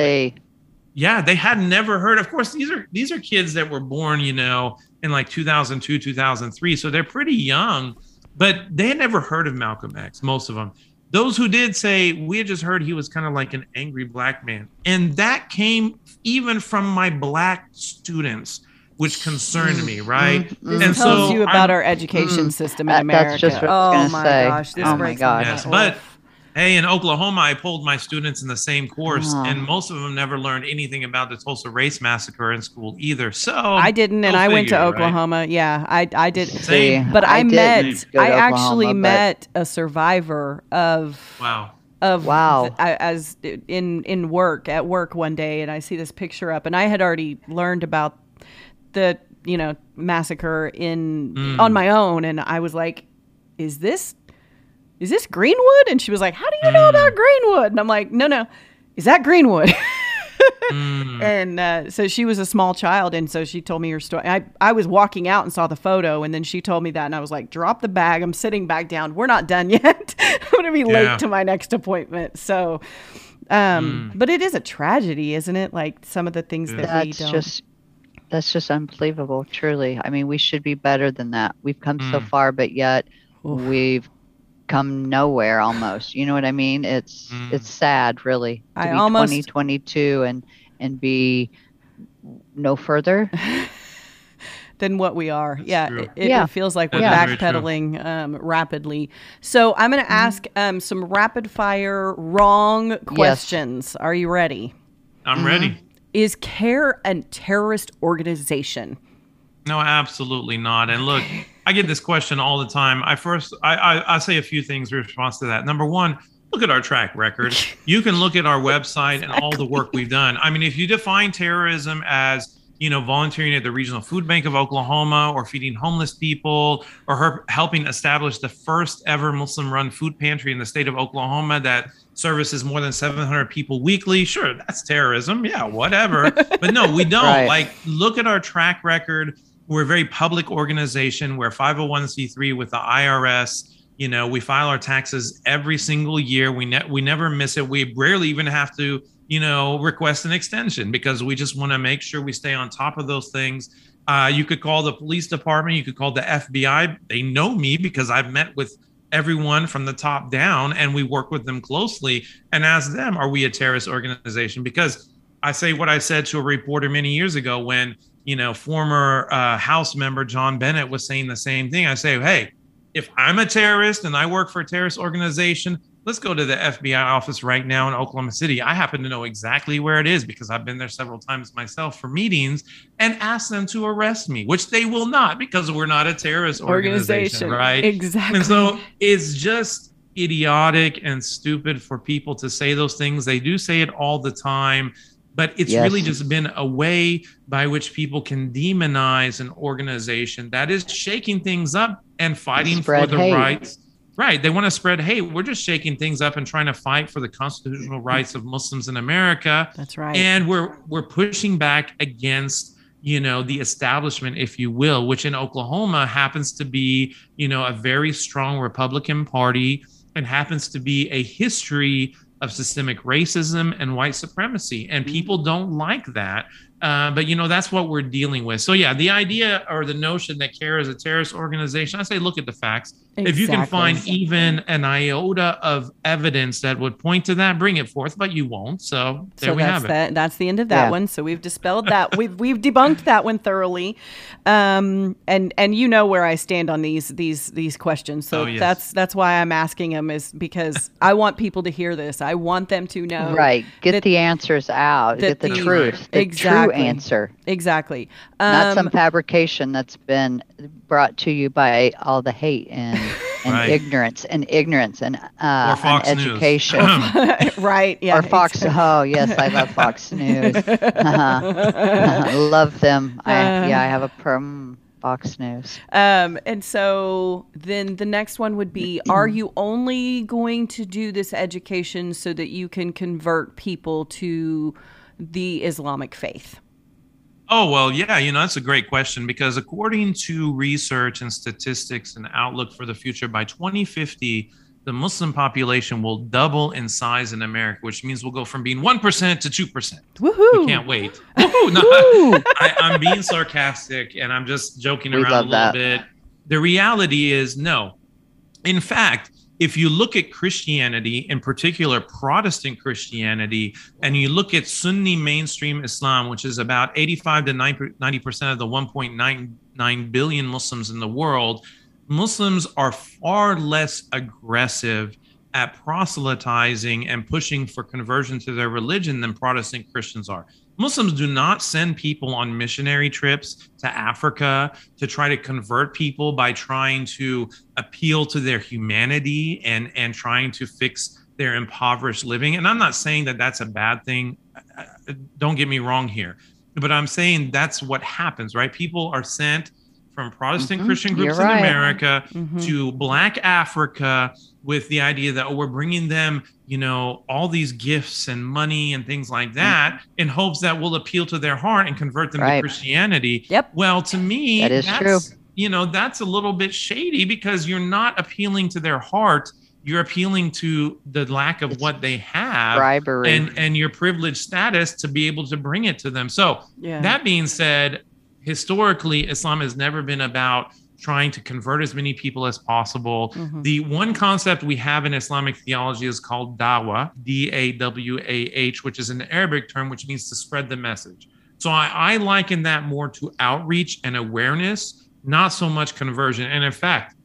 yeah they had never heard of course these are these are kids that were born you know in like 2002 2003 so they're pretty young but they had never heard of malcolm x most of them those who did say we had just heard he was kind of like an angry black man and that came even from my black students which concerned me mm-hmm. right This and tells so you about I'm- our education Mm. system in America. that's just what I oh was my say. gosh, this Oh my breaks gosh. Yes, but hey, in Oklahoma, I pulled my students in the same course, Oh. and most of them never learned anything about the Tulsa race massacre in school either. So I didn't, and go I went to figure, right? Oklahoma. Yeah, I I did. Same. But I, didn't met, I actually Oklahoma, but- met a survivor of Wow. of Wow. th- I- as in in work at work one day, and I see this picture up, and I had already learned about the you know massacre in Mm. on my own, and I was like, is this is this Greenwood? And she was like, how do you know Mm. about Greenwood? And I'm like, no, no, is that Greenwood? Mm. and uh, so she was a small child, and so she told me her story. I I was walking out and saw the photo, and then she told me that, and I was like, drop the bag. I'm sitting back down. We're not done yet. I'm gonna be Yeah. late to my next appointment. So, um, Mm. but it is a tragedy, isn't it? Like some of the things Yeah. that we don't. just that's just unbelievable. Truly, I mean, we should be better than that. We've come so Mm. far, but yet Oof. we've come nowhere almost. You know what I mean? It's Mm. it's sad, really, to I be almost- 2022 and and be no further. than what we are. yeah, true. it, it Yeah. feels like we're That is very true. backpedaling um, rapidly. So I'm going to ask um, some rapid fire wrong questions. Are you ready? I'm Mm-hmm. ready. Is CAIR a terrorist organization? No, absolutely not. And look, I get this question all the time. I first, I, I, I say a few things in response to that. Number one, look at our track record. You can look at our website and all the work we've done. I mean, if you define terrorism as you know, volunteering at the Regional Food Bank of Oklahoma, or feeding homeless people, or her helping establish the first ever Muslim-run food pantry in the state of Oklahoma that services more than 700 people weekly. Sure, that's terrorism. Yeah, whatever. but no, we don't. Right. Like, look at our track record we're a very public organization. We're 501c3 with the IRS. You know, we file our taxes every single year. We ne- we never miss it. We rarely even have to, you know, request an extension because we just want to make sure we stay on top of those things. Uh, you could call the police department. You could call the FBI. They know me because I've met with everyone from the top down and we work with them closely and ask them, are we a terrorist organization? Because I say what I said to a reporter many years ago when, you know, former uh, House member John Bennett was saying the same thing. I say, hey, if I'm a terrorist and I work for a terrorist organization, let's go to the FBI office right now in Oklahoma City. I happen to know exactly where it is because I've been there several times myself for meetings and ask them to arrest me, which they will not because we're not a terrorist organization, organization. right? Exactly. And so it's just idiotic and stupid for people to say those things. They do say it all the time. But it's yes. really just been a way by which people can demonize an organization that is shaking things up and fighting for the hate. rights Right. They want to spread, hey, we're just shaking things up and trying to fight for the constitutional rights of Muslims in America. That's right. And we're we're pushing back against, you know, the establishment, if you will, which in Oklahoma happens to be, you know, a very strong Republican Party and happens to be a history of systemic racism and white supremacy. And mm-hmm. people don't like that. Uh, but you know that's what we're dealing with. So yeah, the idea or the notion that CAIR is a terrorist organization, I say look at the facts. Exactly. If you can find even an iota of evidence that would point to that, bring it forth. But you won't. So there so we have it. That, that's the end of that yeah. one. So we've dispelled that. we've we've debunked that one thoroughly. Um, and and you know where I stand on these these these questions. So oh, yes. that's that's why I'm asking them is because I want people to hear this. I want them to know. Right. Get that, the answers out. Get the, the truth. The exactly. true answer. Exactly. Um, Not some um, fabrication that's been brought to you by all the hate and, and right. ignorance and ignorance and uh, education. right. Yeah. Or Fox. Exactly. Oh yes, I love Fox News. Uh-huh. love them. I, uh, yeah, I have a perm. Fox News. Um, and so then the next one would be Are you only going to do this education so that you can convert people to the Islamic faith? Oh, well, yeah, you know, that's a great question because according to research and statistics and outlook for the future, by 2050, the Muslim population will double in size in America, which means we'll go from being 1% to 2%. Woohoo! We can't wait. Woohoo! No, I, am being sarcastic and I'm just joking we around a little that. bit. The reality is no. In fact, if you look at Christianity, in particular Protestant Christianity, and you look at Sunni mainstream Islam, which is about 85 to 90 percent of the 1.99 billion Muslims in the world, Muslims are far less aggressive at proselytizing and pushing for conversion to their religion than Protestant Christians are. Muslims do not send people on missionary trips to Africa to try to convert people by trying to appeal to their humanity and and trying to fix their impoverished living. And I'm not saying that that's a bad thing. Don't get me wrong here. But I'm saying that's what happens, right? People are sent from Protestant mm-hmm. Christian groups You're in right. America mm-hmm. to Black Africa with the idea that oh, we're bringing them, you know, all these gifts and money and things like mm-hmm. that mm-hmm. in hopes that will appeal to their heart and convert them right. to Christianity. Yep. Well, to me, that is true. You know, that's a little bit shady because you're not appealing to their heart. You're appealing to the lack of it's what they have bribery. and and your privileged status to be able to bring it to them. So yeah. that being said, historically, Islam has never been about trying to convert as many people as possible. Mm-hmm. The one concept we have in Islamic theology is called dawah, D A W A H, which is an Arabic term which means to spread the message. So I, I liken that more to outreach and awareness, not so much conversion. And in fact,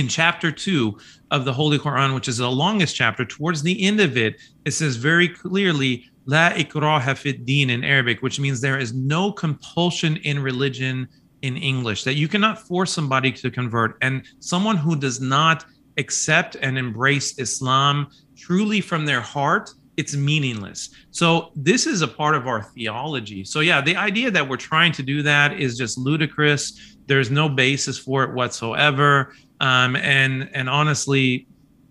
in chapter two of the Holy Quran, which is the longest chapter, towards the end of it, it says very clearly, La ikraha fit din in Arabic, which means there is no compulsion in religion in English, that you cannot force somebody to convert. And someone who does not accept and embrace Islam truly from their heart, it's meaningless. So, this is a part of our theology. So, yeah, the idea that we're trying to do that is just ludicrous. There's no basis for it whatsoever. Um, and and honestly,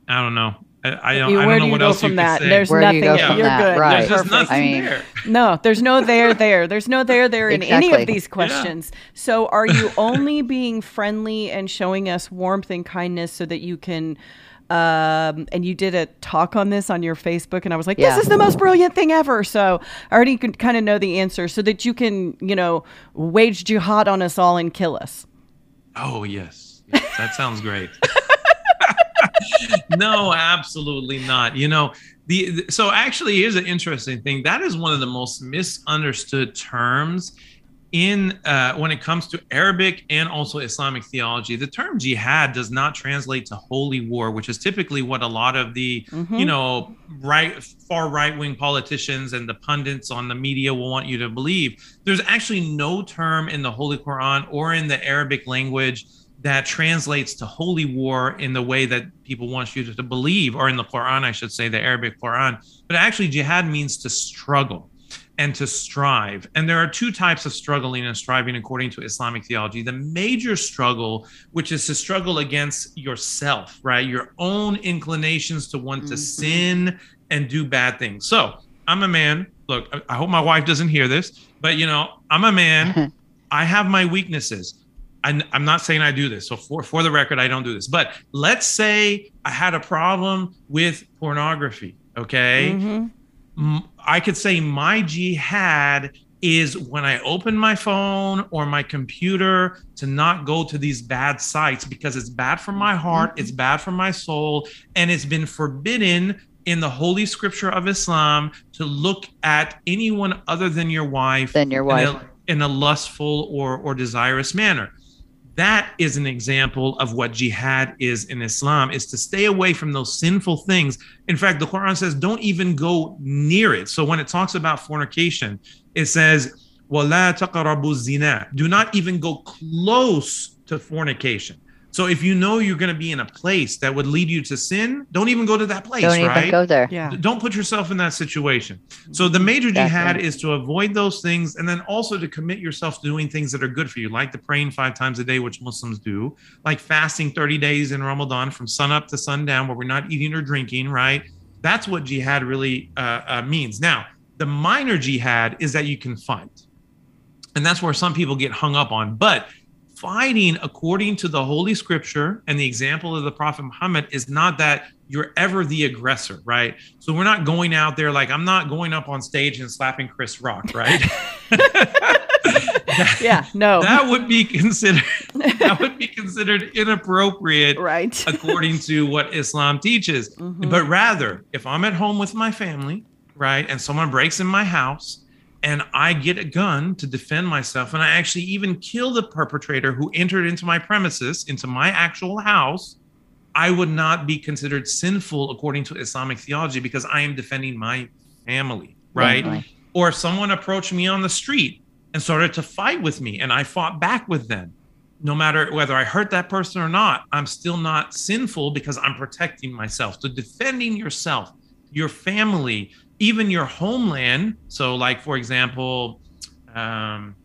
I don't know. I, I don't, You- I where don't do know you what go else from you that? say. There's Where do you nothing. go from You're that? good. Right. There's just nothing I mean- there. No, there's no there there. There's no there there in any of these questions. So are you only being friendly and showing us warmth and kindness so that you can um and you did a talk on this on your Facebook and I was like Yeah. this is the most brilliant thing ever. So I already could kind of know the answer so that you can, you know, wage jihad on us all and kill us. Oh yes, Yes, that sounds great. no, absolutely not. You know, the, the- so actually here's an interesting thing. That is one of the most misunderstood terms in uh, when it comes to Arabic and also Islamic theology. The term jihad does not translate to holy war, which is typically what a lot of the Mhm. you know right far right wing politicians and the pundits on the media will want you to believe. There's actually no term in the Holy Quran or in the Arabic language that translates to holy war in the way that people want you to, to believe, or in the Quran, I should say, the Arabic Quran. But actually, jihad means to struggle and to strive. And there are two types of struggling and striving according to Islamic theology. The major struggle, which is to struggle against yourself, right? Your own inclinations to want to Mhm. sin and do bad things. So I'm a man. Look, I hope my wife doesn't hear this, but you know, I'm a man. I have my weaknesses. I'm, I'm not saying I do this. So for, for the record, I don't do this. But let's say I had a problem with pornography. Okay. Mhm. M- I could say my jihad is when I open my phone or my computer to not go to these bad sites because it's bad for my heart, it's bad for my soul, and it's been forbidden in the holy scripture of Islam to look at anyone other than your wife Than your in wife. a, in a lustful or or desirous manner that is an example of what jihad is in Islam is to stay away from those sinful things. In fact, the Quran says don't even go near it. So when it talks about fornication, it says wala zina. Do not even go close to fornication. So if you know you're going to be in a place that would lead you to sin, don't even go to that place, Don't right? even go there. Yeah. don't put yourself in that situation. So the major jihad Exactly. is to avoid those things and then also to commit yourself to doing things that are good for you, like the praying five times a day, which Muslims do, like fasting 30 days in Ramadan from sun up to sundown, where we're not eating or drinking, right? That's what jihad really uh, uh, means. Now, the minor jihad is that you can fight. And that's where some people get hung up on. But fighting according to the holy scripture and the example of the prophet muhammad is not that you're ever the aggressor right so we're not going out there like i'm not going up on stage and slapping chris rock right That- Yeah, no. that would be considered that would be considered inappropriate right. according to what islam teaches Mhm. but rather, if I'm at home with my family, right, and someone breaks in my house and I get a gun to defend myself, and I actually even kill the perpetrator who entered into my premises, into my actual house, I would not be considered sinful according to Islamic theology because I am defending my family, right? Or if someone approached me on the street and started to fight with me and I fought back with them, no matter whether I hurt that person or not, I'm still not sinful because I'm protecting myself. So defending yourself, your family, even your homeland. So, like for example, um,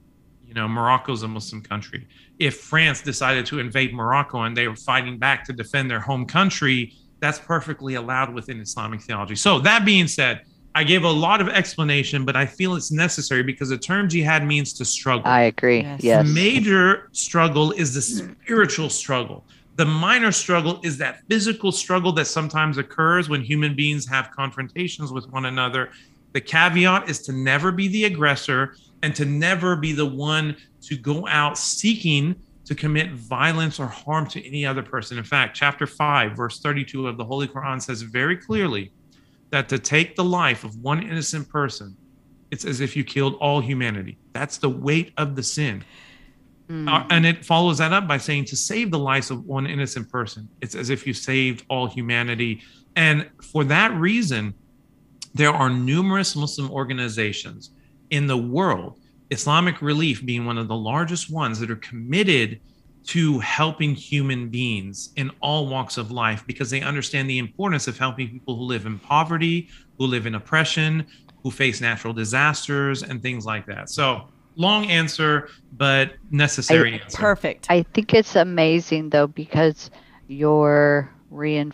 you know, Morocco's a Muslim country. If France decided to invade Morocco and they were fighting back to defend their home country, that's perfectly allowed within Islamic theology. So that being said, I gave a lot of explanation, but I feel it's necessary because the term jihad means to struggle. I agree. Yes. Yes. The major struggle is the spiritual struggle. The minor struggle is that physical struggle that sometimes occurs when human beings have confrontations with one another. The caveat is to never be the aggressor and to never be the one to go out seeking to commit violence or harm to any other person. In fact, chapter 5, verse 32 of the Holy Quran says very clearly that to take the life of one innocent person, it's as if you killed all humanity. That's the weight of the sin. Mm. Uh, and it follows that up by saying to save the lives of one innocent person, it's as if you saved all humanity. And for that reason, there are numerous Muslim organizations in the world, Islamic Relief being one of the largest ones that are committed to helping human beings in all walks of life because they understand the importance of helping people who live in poverty, who live in oppression, who face natural disasters, and things like that. So, long answer, but necessary answer. Perfect. I think it's amazing though because you're rein,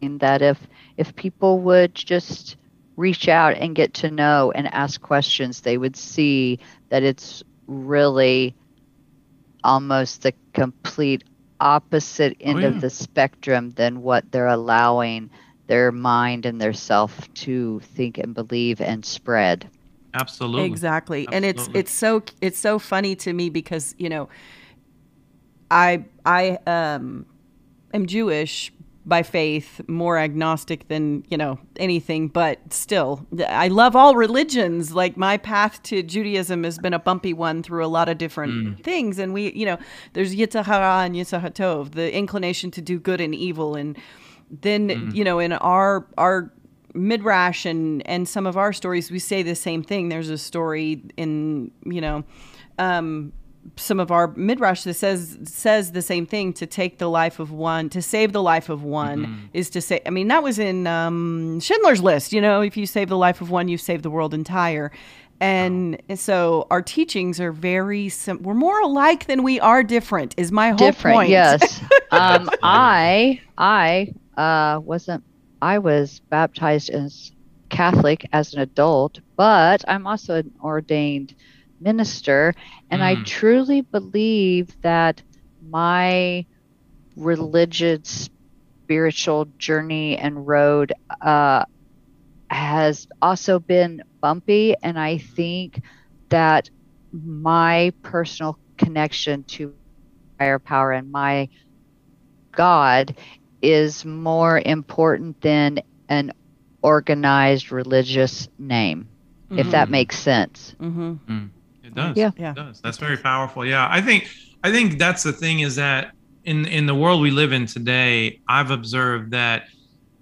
that if if people would just reach out and get to know and ask questions, they would see that it's really almost the complete opposite oh, end yeah. of the spectrum than what they're allowing their mind and their self to think and believe and spread. Absolutely. Exactly. And it's it's so it's so funny to me because, you know, I I um am Jewish by faith, more agnostic than, you know, anything, but still I love all religions. Like my path to Judaism has been a bumpy one through a lot of different things and we, you know, there's Yetzer Hara and Yetzer Tov, the inclination to do good and evil and then, you know, in our our midrash and and some of our stories we say the same thing there's a story in you know um some of our midrash that says says the same thing to take the life of one to save the life of one is to say i mean that was in um schindler's list you know if you save the life of one you save the world entire and so our teachings are very sim- we're more alike than we are different is my whole Different, point yes. um, I I uh, wasn't. I was baptized as Catholic as an adult, but I'm also an ordained minister, and I Mm. truly believe that my religious spiritual journey and road uh, has also been bumpy and i think that my personal connection to higher power and my god is more important than an organized religious name if that makes sense mm-hmm. It does. Yeah. Yeah. It does. That's very powerful. Yeah. I think I think that's the thing is that in in the world we live in today, I've observed that,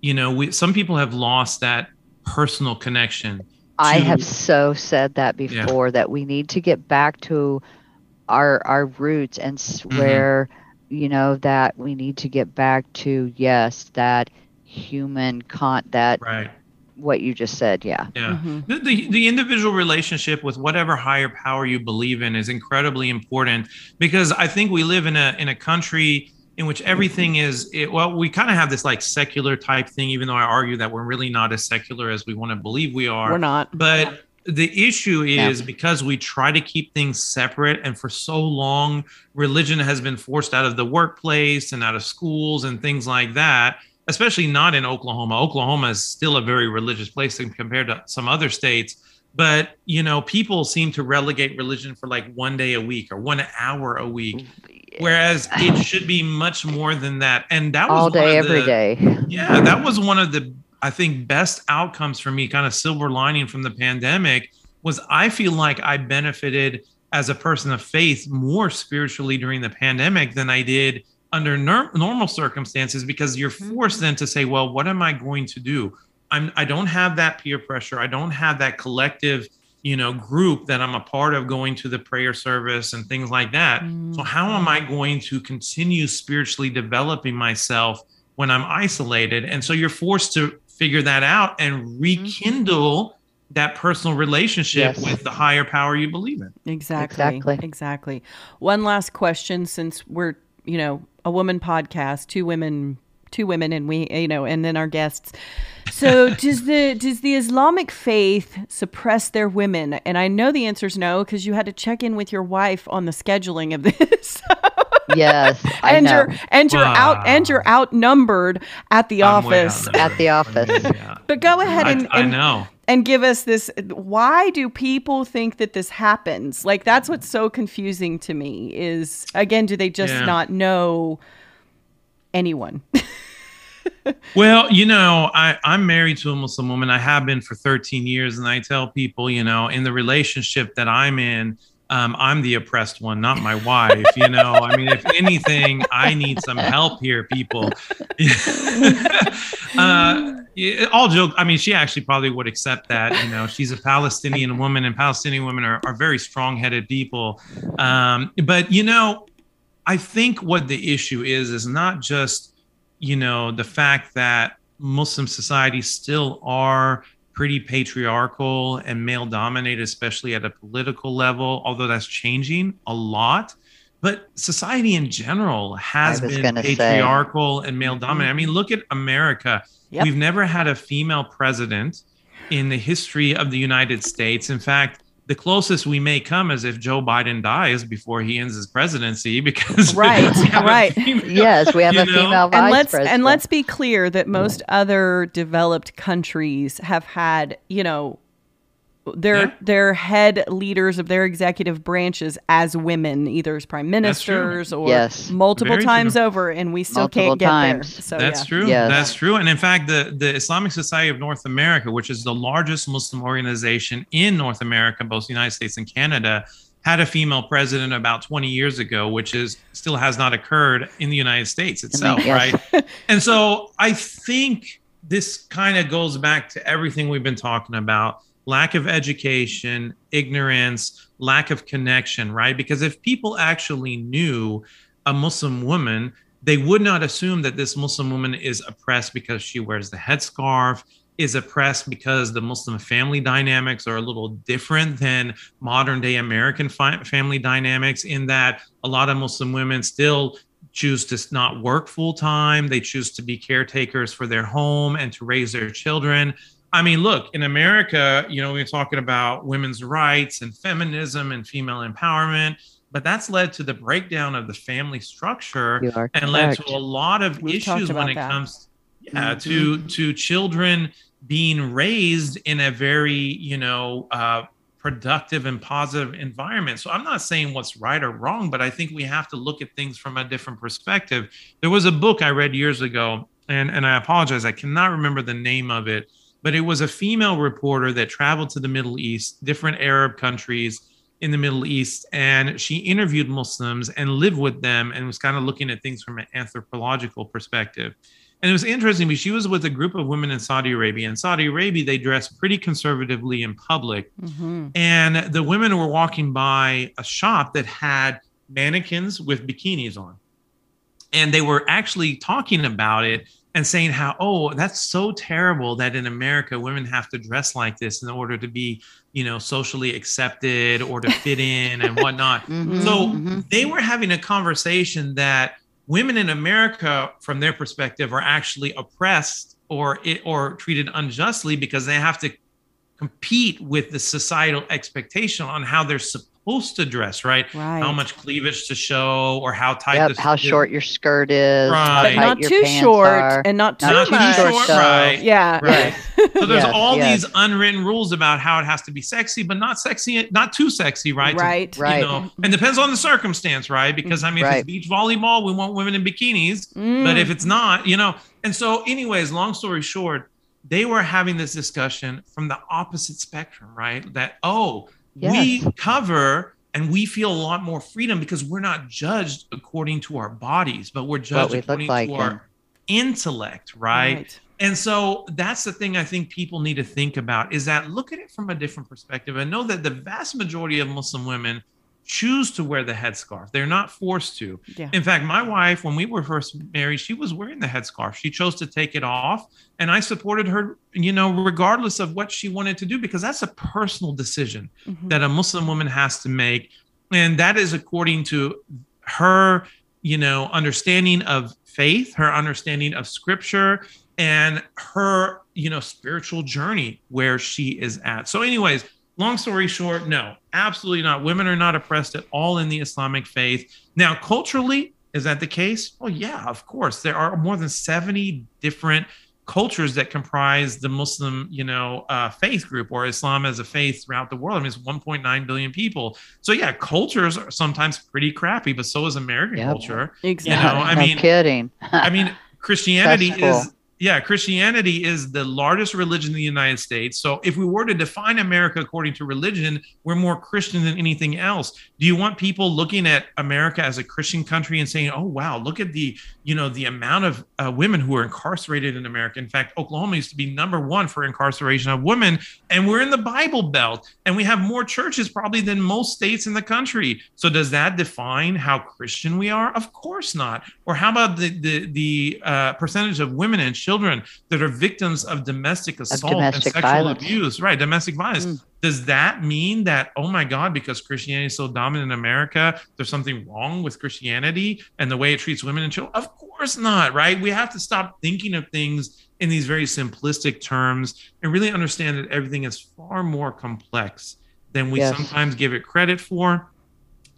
you know, we some people have lost that personal connection. I to- have so said that Yeah. before that we need to get back to our our roots and Mm-hmm. Swear, you know, that we need to get back to yes, that human con that Right. what you just said, yeah. Yeah. Mm-hmm. The, the, the individual relationship with whatever higher power you believe in is incredibly important because I think we live in a in a country in which everything is it, well we kind of have this like secular type thing even though I argue that we're really not as secular as we want to believe we are we're not but the issue Yeah. is because we try to keep things separate and for so long religion has been forced out of the workplace and out of schools and things like that especially not in Oklahoma. Oklahoma is still a very religious place compared to some other states. But you know, people seem to relegate religion for like one day a week or one hour a week, whereas it should be much more than that. And that was all day, the- day. yeah, that was one of the I think best outcomes for me, kind of silver lining from the pandemic, was I feel like I benefited as a person of faith more spiritually during the pandemic than I did under nor- normal circumstances because you're mm-hmm. forced then to say, well, what am I going to do? I'm I don't have that peer pressure. I don't have that collective, you know, group that I'm a part of going to the prayer service and things like that. So mm-hmm. how am I going to continue spiritually developing myself when I'm isolated? And so you're forced to figure that out and mm-hmm. rekindle that personal relationship Yes. with the higher power you believe in. Exactly. Exactly. Exactly. One last question since we're, you know, a woman podcast, two women two women and we you know and then our guests. So does the does the Islamic faith suppress their women? And I know the answer is no because you had to check in with your wife on the scheduling of this. Yes, and you're and you're out and you're outnumbered at the I'm office. At the office. Yeah. But go ahead I, and, I and know. and give us this why do people think that this happens like that's what's so confusing to me is again do they just Yeah. not know anyone Well, you know, I, I'm married to a Muslim woman. I have been for 13 years. And I tell people, you know, in the relationship that I'm in, um, I'm the oppressed one, not my wife. You know, I mean, if anything, I need some help here, people. uh, all joke. I mean, she actually probably would accept that. You know, she's a Palestinian woman, and Palestinian women are, are very strong headed people. Um, but, you know, I think what the issue is, is not just, you know, the fact that Muslim societies still are pretty patriarchal and male dominated, especially at a political level, although that's changing a lot. but society in general has been gonna say. patriarchal and male mm-hmm. dominant. I mean, look at America. Yep. We've never had a female president in the history of the United States. In fact, the closest we may come is if Joe Biden dies before he ends his presidency, because Right, we have a right. female- yes, we have a know? female vice and let's president. and let's be clear that most other developed countries have had you know their Yeah. their head leaders of their executive branches as women either as prime ministers or Yes. multiple Very times true. over and we still Multiple can't get times. there so That's yeah. true. Yes. That's true. And in fact, the, the Islamic Society of North America, which is the largest Muslim organization in North America, both the United States and Canada, had a female president about 20 years ago, which is still has not occurred in the United States itself, yes. right? and so I think this kind of goes back to everything we've been talking about lack of education, ignorance, lack of connection, right? Because if people actually knew a Muslim woman, they would not assume that this Muslim woman is oppressed because she wears the headscarf, is oppressed because the Muslim family dynamics are a little different than modern day American fi- family dynamics, in that a lot of Muslim women still choose to not work full time. They choose to be caretakers for their home and to raise their children. I mean, look, in America, you know, we're talking about women's rights and feminism and female empowerment, but that's led to the breakdown of the family structure and led to a lot of We've issues when it that. comes yeah, to to children being raised in a very, you know, uh, productive and positive environment. So I'm not saying what's right or wrong, but I think we have to look at things from a different perspective. There was a book I read years ago, and and I apologize, I cannot remember the name of it, but it was a female reporter that traveled to the Middle East, different Arab countries in the Middle East, and she interviewed Muslims and lived with them and was kind of looking at things from an anthropological perspective. And it was interesting because she was with a group of women in Saudi Arabia. In Saudi Arabia, they dress pretty conservatively in public. Mhm. And the women were walking by a shop that had mannequins with bikinis on. And they were actually talking about it and saying how, oh, that's so terrible that in America women have to dress like this in order to be, you know, socially accepted or to fit in and whatnot. Mhm, So mhm. they were having a conversation that women in America, from their perspective, are actually oppressed or it, or treated unjustly because they have to compete with the societal expectation on how they're supposed to dress, right? right How much cleavage to show or how tight. Yep, the- how short your skirt is, Right. but tight not too short are. and not too Not Not too too short, short, though. right? yeah Right. So there's Yes, all yes. these unwritten rules about how it has to be sexy, but not sexy, not too sexy, right? To- right Right. You know, and depends on the circumstance, right? Because I mean, if it's beach volleyball, we want women in bikinis. Mm. But if it's not, you know, and so, anyways, long story short, they were having this discussion from the opposite spectrum, right? That, oh, Yes. we cover and we feel a lot more freedom because we're not judged according to our bodies, but we're judged we according like to our intellect, right? And so that's the thing I think people need to think about is that look at it from a different perspective and know that the vast majority of Muslim women choose to wear the headscarf. They're not forced to. Yeah. In fact, my wife, when we were first married, she was wearing the headscarf. She chose to take it off, and I supported her, you know, regardless of what she wanted to do, because that's a personal decision Mhm. that a Muslim woman has to make. And that is according to her, you know, understanding of faith, her understanding of scripture, and her, you know, spiritual journey where she is at. So, anyways, long story short, no, absolutely not. Women are not oppressed at all in the Islamic faith. Now, culturally, is that the case? Well, yeah, of course. There are more than 70 different cultures that comprise the Muslim, you know, uh, faith group or Islam as a faith throughout the world. I mean, it's 1.9 billion people. So yeah, cultures are sometimes pretty crappy, but so is American Yep. culture. exactly You know, I no mean- kidding. I mean, Christianity is. Yeah, Christianity is the largest religion in the United States. So if we were to define America according to religion, we're more Christian than anything else. Do you want people looking at America as a Christian country and saying, "Oh wow, look at the, you know, the amount of uh, women who are incarcerated in America." In fact, Oklahoma used to be number 1 for incarceration of women, and we're in the Bible Belt, and we have more churches probably than most states in the country. So does that define how Christian we are? Of course not. Or how about the the the uh, percentage of women and children that are victims of domestic assault domestic and sexual violence. abuse? Right, domestic violence. Mm. does that mean that oh my god because christianity is so dominant in america there's something wrong with christianity and the way it treats women and children of course not right we have to stop thinking of things in these very simplistic terms and really understand that everything is far more complex than we Yes. sometimes give it credit for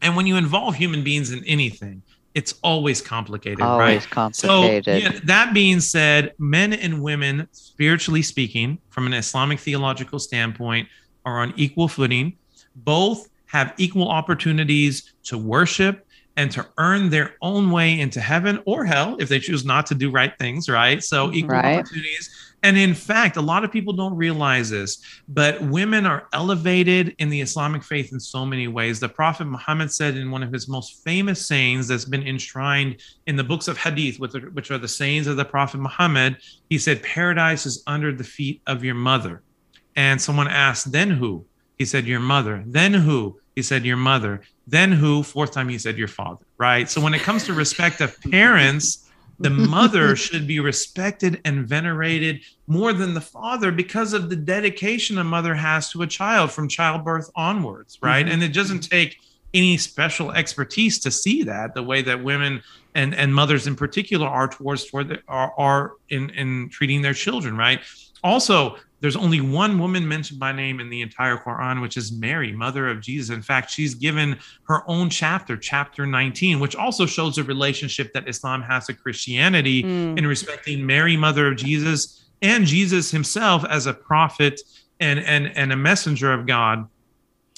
and when you involve human beings in anything it's always complicated right Always so, complicated. yeah, that being said, men and women, spiritually speaking, from an Islamic theological standpoint, are on equal footing. Both have equal opportunities to worship and to earn their own way into heaven or hell if they choose not to do right things, right? So, equal Right. opportunities. And in fact, a lot of people don't realize this, but women are elevated in the Islamic faith in so many ways. The Prophet Muhammad said in one of his most famous sayings that's been enshrined in the books of Hadith, which are, the sayings of the Prophet Muhammad, he said, Paradise is under the feet of your mother. And someone asked, Then who? He said, Your mother. Then who? He said, Your mother. Then who? Fourth time, he said, Your father, right? So when it comes to respect of parents, the mother should be respected and venerated more than the father because of the dedication a mother has to a child from childbirth onwards, right? Mhm. And it doesn't take any special expertise to see that the way that women and and mothers in particular are towards toward the, are, are in in treating their children right also there's only one woman mentioned by name in the entire quran which is mary mother of jesus in fact she's given her own chapter chapter 19 which also shows the relationship that islam has to christianity Mm. in respecting Mary, mother of Jesus, and Jesus himself as a prophet and and and a messenger of God.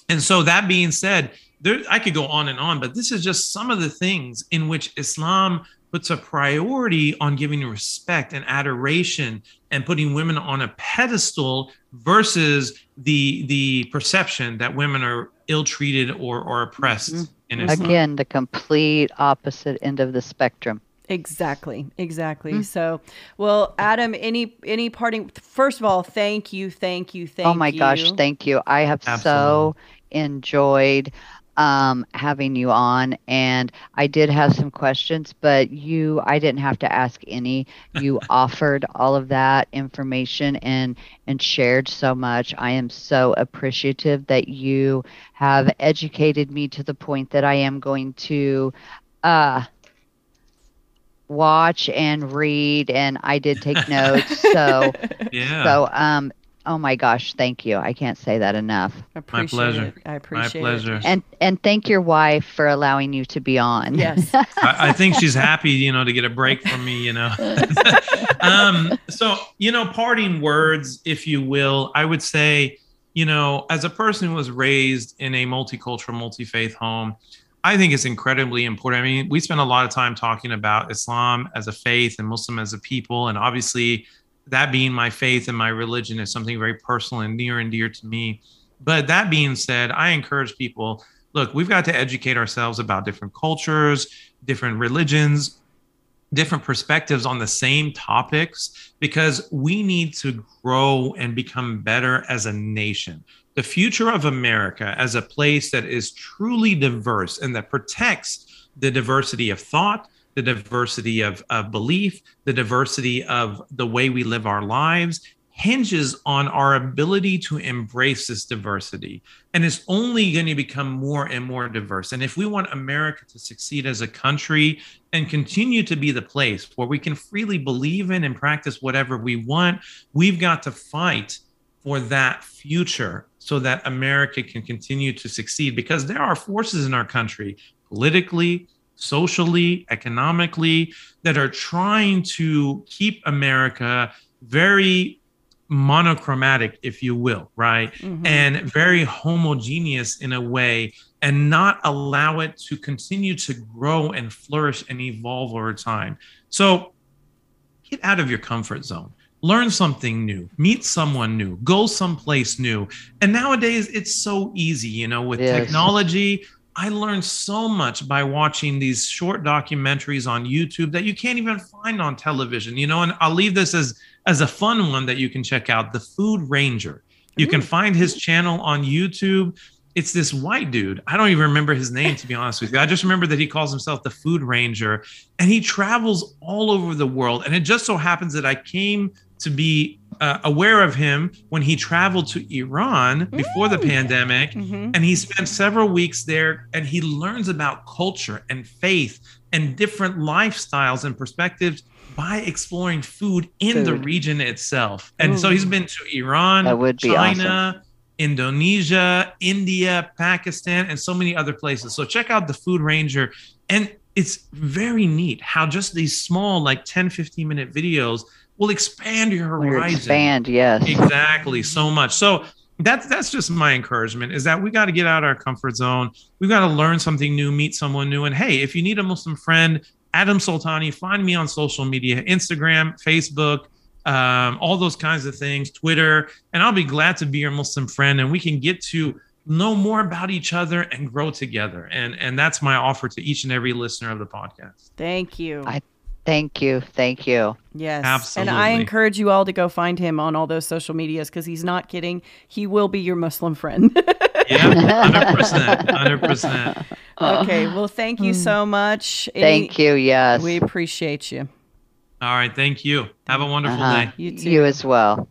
And so that being said, there I could go on and on, but this is just some of the things in which Islam puts a priority on giving respect and adoration and putting women on a pedestal versus the the perception that women are ill-treated or or oppressed Mhm. in Mhm. Islam. Again, the complete opposite end of the spectrum. Exactly, exactly. Mm. So, well, Adam, any any parting? First of all, thank you, thank you, thank you. oh my gosh, thank you. I have so enjoyed um, having you on, and I did have some questions, but you, I didn't have to ask any. You offered all of that information and and shared so much. I am so appreciative that you have educated me to the point that I am going to. Uh, watch and read and I did take notes so Yeah. so um oh my gosh thank you I can't say that enough I appreciate pleasure. It. I appreciate My it. pleasure. and and thank your wife for allowing you to be on Yes. I, I think she's happy, you know, to get a break from me, you know. um, so, you know, parting words, if you will, I would say, you know, as a person who was raised in a multicultural, multi faith home, I think it's incredibly important. I mean, we spend a lot of time talking about Islam as a faith and Muslim as a people. And obviously, that being my faith and my religion is something very personal and near and dear to me. But that being said, I encourage people look, we've got to educate ourselves about different cultures, different religions, different perspectives on the same topics because we need to grow and become better as a nation. The future of America as a place that is truly diverse and that protects the diversity of thought, the diversity of, of belief, the diversity of the way we live our lives hinges on our ability to embrace this diversity. And it's only going to become more and more diverse. And if we want America to succeed as a country and continue to be the place where we can freely believe in and practice whatever we want, we've got to fight for that future so that America can continue to succeed because there are forces in our country, politically, socially, economically, that are trying to keep America very monochromatic, if you will, right? Mhm. And very homogeneous in a way, and not allow it to continue to grow and flourish and evolve over time. So get out of your comfort zone. Learn something new, meet someone new, go someplace new. And nowadays, it's so easy, you know, with Yes. technology. I learned so much by watching these short documentaries on YouTube that you can't even find on television, you know. And I'll leave this as as a fun one that you can check out the Food Ranger. You can find his channel on YouTube. It's this white dude. I don't even remember his name, to be honest with you. I just remember that he calls himself the Food Ranger and he travels all over the world. And it just so happens that I came to be uh, aware of him when he traveled to Iran before the pandemic. Mhm. And he spent several weeks there and he learns about culture and faith and different lifestyles and perspectives by exploring food in the region itself. And so he's been to Iran, That would be China, Indonesia, India, Pakistan, and so many other places. So check out the Food Ranger. And it's very neat how just these small, like 10, 15 minute videos will expand your When you horizon. expand, yes. Exactly, so much. So that's that's just my encouragement is that we got to get out our comfort zone. We've got to learn something new, meet someone new. And hey, if you need a Muslim friend, Adam Soltani, find me on social media, Instagram, Facebook, um, all those kinds of things, Twitter, and I'll be glad to be your Muslim friend and we can get to know more about each other and grow together. And and that's my offer to each and every listener of the podcast. Thank you. I- Thank you. Thank you. yes. Absolutely. And I encourage you all to go find him on all those social medias because he's not kidding. He will be your Muslim friend. Yeah, hundred percent, hundred percent. okay. Well, thank you so much. Any- Thank you. Yes. We appreciate you. All right, thank you. Have a wonderful Uh-huh. day. You too. You as well.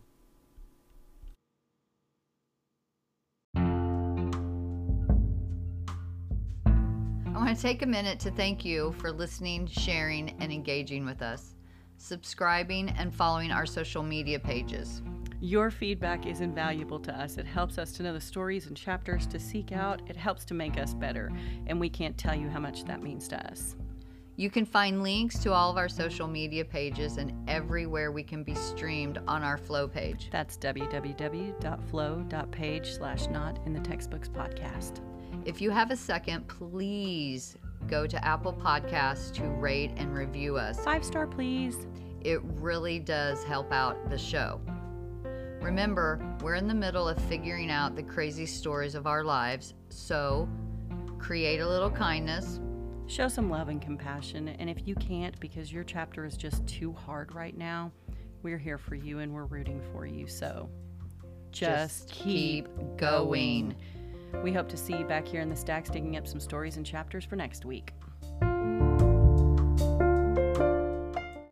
To take a minute to thank you for listening, sharing, and engaging with us, subscribing, and following our social media pages. Your feedback is invaluable to us. It helps us to know the stories and chapters to seek out. It helps to make us better. And we can't tell you how much that means to us. You can find links to all of our social media pages and everywhere we can be streamed on our Flow page. That's www.flow.page slash not in the textbooks podcast. If you have a second, please go to Apple Podcasts to rate and review us. Five star, please. It really does help out the show. Remember, we're in the middle of figuring out the crazy stories of our lives, so create a little kindness. Show some love and compassion. And if you can't because your chapter is just too hard right now, we're here for you and we're rooting for you. So just, keep going. We hope to see you back here in the stacks digging up some stories and chapters for next week.